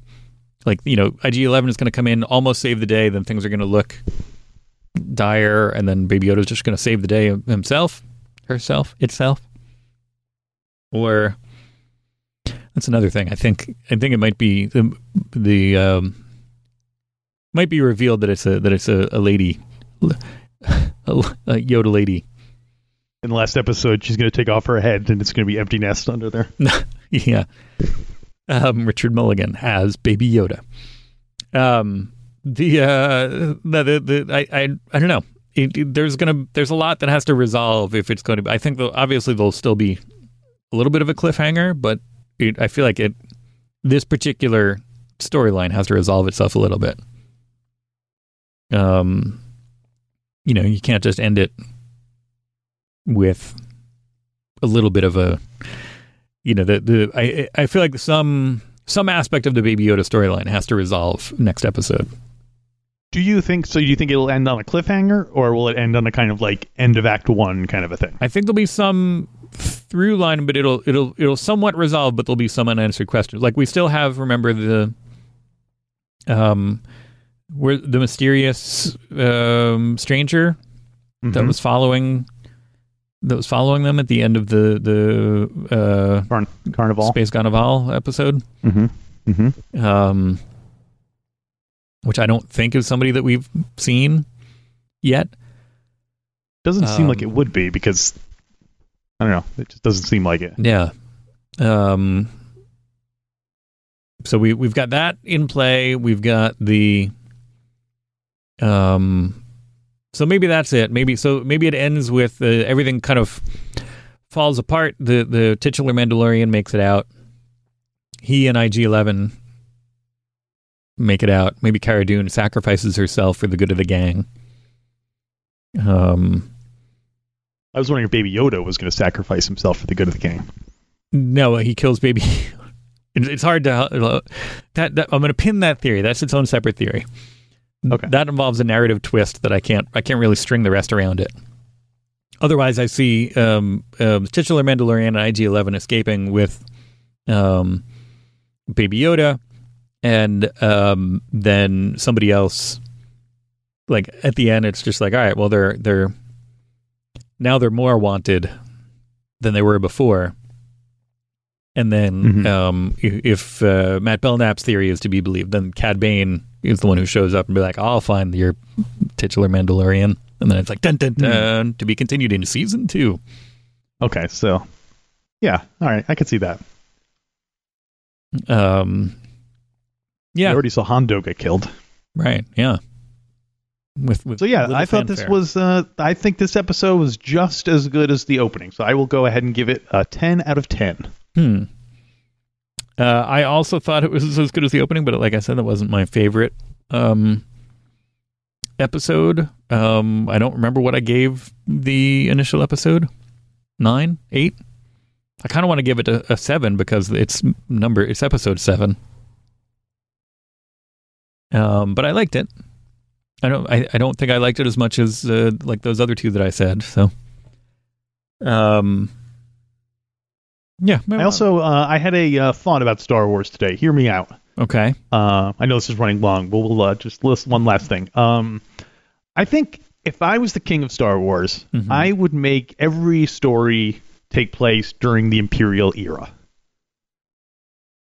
like you know, IG Eleven is going to come in, almost save the day, then things are going to look dire, and then Baby Yoda's just going to save the day himself, herself, itself, or that's another thing. I think I think it might be the the um, might be revealed that it's a that it's a, a lady, a, a Yoda lady. In the last episode, she's going to take off her head, and it's going to be empty nest under there. yeah. Um, Richard Mulligan has Baby Yoda. Um, the uh, the the, the I, I I don't know. It, it- there's gonna there's a lot that has to resolve if it's going to. be I think they'll, obviously there'll still be a little bit of a cliffhanger, but it, I feel like it this particular storyline has to resolve itself a little bit. Um, you know, you can't just end it with a little bit of a you know the the I I feel like some some aspect of the Baby Yoda storyline has to resolve next episode. Do you think so? Do you think it'll end on a cliffhanger, or will it end on a kind of like end of Act One kind of a thing? I think there'll be some through line, but it'll it'll it'll somewhat resolve, but there'll be some unanswered questions. Like we still have remember the um where the mysterious um stranger that Mhm. was following that was following them at the end of the the uh Carn- Carnival. Space Carnival episode. Mm-hmm. Mm-hmm. um, which I don't think is somebody that we've seen yet. Doesn't seem like Um, it would be because I don't know. It just doesn't seem like it. Yeah. Um, so we we've got that in play. We've got the um, so maybe that's it. Maybe so. Maybe it ends with uh, everything kind of falls apart. The the titular Mandalorian makes it out. He and IG Eleven make it out. Maybe Cara Dune sacrifices herself for the good of the gang. Um, I was wondering if Baby Yoda was going to sacrifice himself for the good of the gang. No, he kills baby. It's hard to uh, that, that I'm going to pin that theory. That's its own separate theory. Okay. That involves a narrative twist that I can't I can't really string the rest around it. Otherwise, I see um, um, titular Mandalorian and IG Eleven escaping with um, Baby Yoda, and um, then somebody else. Like at the end, it's just like, all right, well, they're they're now they're more wanted than they were before. And then, Mhm. um, if uh, Matt Belknap's theory is to be believed, then Cad Bane is the one who shows up and be like, "I'll find your titular Mandalorian," and then it's like, "Dun dun dun," to be continued in season two. Okay, so yeah, all right, I could see that. Um, yeah, already saw Hondo get killed. right, yeah. With, with So yeah, I thought this was. Uh, I think this episode was just as good as the opening. So I will go ahead and give it a ten out of ten. Hmm. Uh, I also thought it was as good as the opening, but like I said, that wasn't my favorite um, episode. Um, I don't remember what I gave the initial episode. Nine, eight. I kind of want to give it a, a seven because it's number. It's episode seven. Um, but I liked it. I don't. I, I don't think I liked it as much as uh, like those other two that I said. So, um, yeah. I also uh, I had a uh, thought about Star Wars today. Hear me out. okay. Uh, I know this is running long, but we'll uh, just list one last thing. Um, I think if I was the king of Star Wars, Mhm. I would make every story take place during the Imperial era.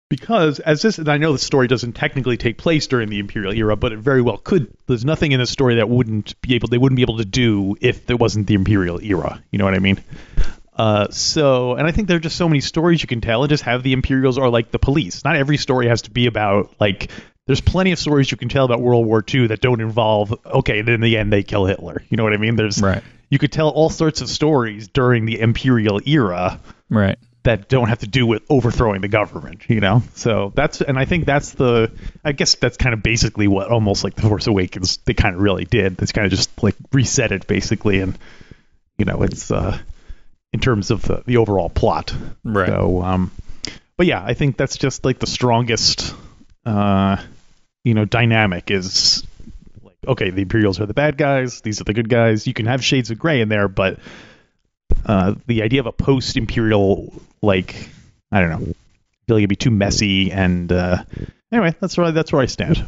Because as this, and I know the story doesn't technically take place during the Imperial era, but it very well could. There's nothing in the story that wouldn't be able, they wouldn't be able to do if there wasn't the Imperial era. You know what I mean? Uh, so, and I think there are just so many stories you can tell, and just have the Imperials are like the police. Not every story has to be about like. There's plenty of stories you can tell about World War II that don't involve okay, in the end they kill Hitler. You know what I mean? There's Right. you could tell all sorts of stories during the Imperial era Right. That don't have to do with overthrowing the government. You know, so that's and I think that's the I guess that's kind of basically what almost like the Force Awakens they kind of really did. It's kind of just like reset it basically, and you know it's uh in terms of the, the overall plot. Right. So, um, but yeah, I think that's just like the strongest, uh, you know dynamic is like okay, the Imperials are the bad guys, these are the good guys. You can have shades of gray in there, but uh, the idea of a post-imperial like I don't know, I feel like it'd be too messy. And uh, anyway, that's where that's where I stand.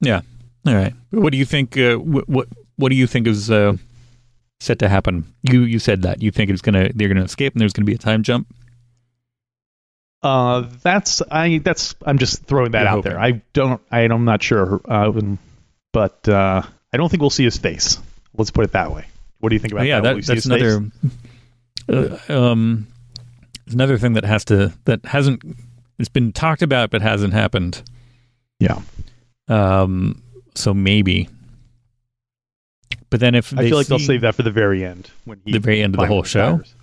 Yeah. All right. What do you think? Uh, what, what What do you think is uh, set to happen? You you said that you think it's gonna they're gonna escape and there's gonna be a time jump. Uh, that's I that's I'm just throwing that You're out hoping. there. I don't I, I'm not sure, uh, but uh, I don't think we'll see his face. Let's put it that way. What do you think about Oh, yeah, that? That, that's his face? Uh, um, another thing that has to that hasn't it's been talked about but hasn't happened. Yeah. Um. So maybe. But then if I feel like they'll save that for the very end when he the very end of the whole show. retires.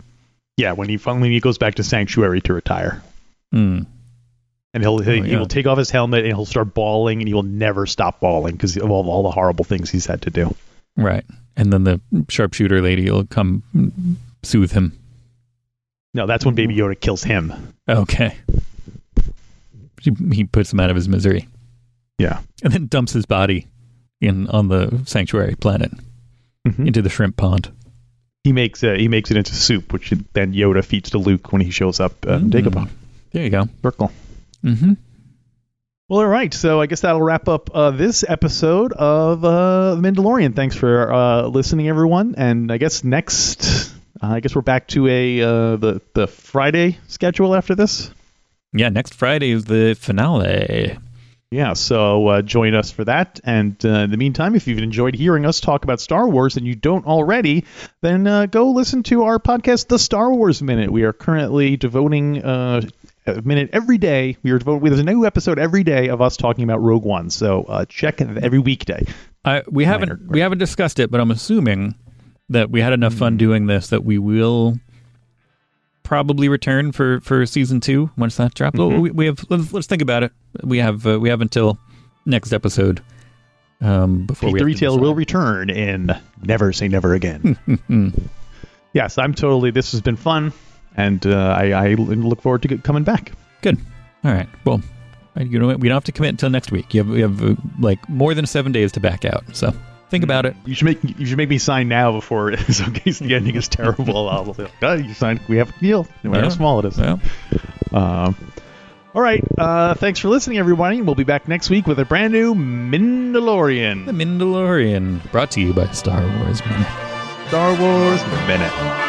Yeah, when he finally he goes back to Sanctuary to retire, Hmm. and he'll he, Oh, he yeah. will take off his helmet and he'll start bawling, and he will never stop bawling because of all, all the horrible things he's had to do. Right. And then the sharpshooter lady will come soothe him. No, that's when Baby Yoda kills him. Okay. He, puts him out of his misery Yeah. and then dumps his body in on the sanctuary planet Mhm. into the shrimp pond. He makes uh, he makes it into soup, which then Yoda feeds to Luke when he shows up uh, Mm. Dagobah There you go. Circle. Mm-hmm. Well, all right. So I guess that'll wrap up uh, this episode of uh, The Mandalorian. Thanks for uh, listening, everyone. And I guess next, uh, I guess we're back to a uh, the the Friday schedule after this. Yeah, next Friday is the finale. Yeah, so uh, join us for that. And uh, in the meantime, if you've enjoyed hearing us talk about Star Wars and you don't already, then uh, go listen to our podcast, The Star Wars Minute. We are currently devoting uh, a minute every day. We are devoting. There's a new episode every day of us talking about Rogue One. So uh, check every weekday. I, we haven't we haven't discussed it, but I'm assuming that we had enough fun Hmm. doing this that we will probably return for, for season two once that drops. Mhm. we, we have let's, let's think about it. We have uh, we have until next episode um, before Pete we Retailer will return in Never Say Never Again. Yes, I'm totally. This has been fun, and uh, I, I look forward to coming back. Good. All right. Well, you know what? We don't have to commit until next week. You have we have uh, like more than seven days to back out. So think about it. You should make you should make me sign now before, so in case the ending is terrible. I'll say, oh, you signed. We have a deal, no matter Yeah. how small it is. Well, Um, all right. Uh, thanks for listening, everybody. We'll be back next week with a brand new Mandalorian. The Mandalorian, brought to you by Star Wars Minute. Star Wars Minute.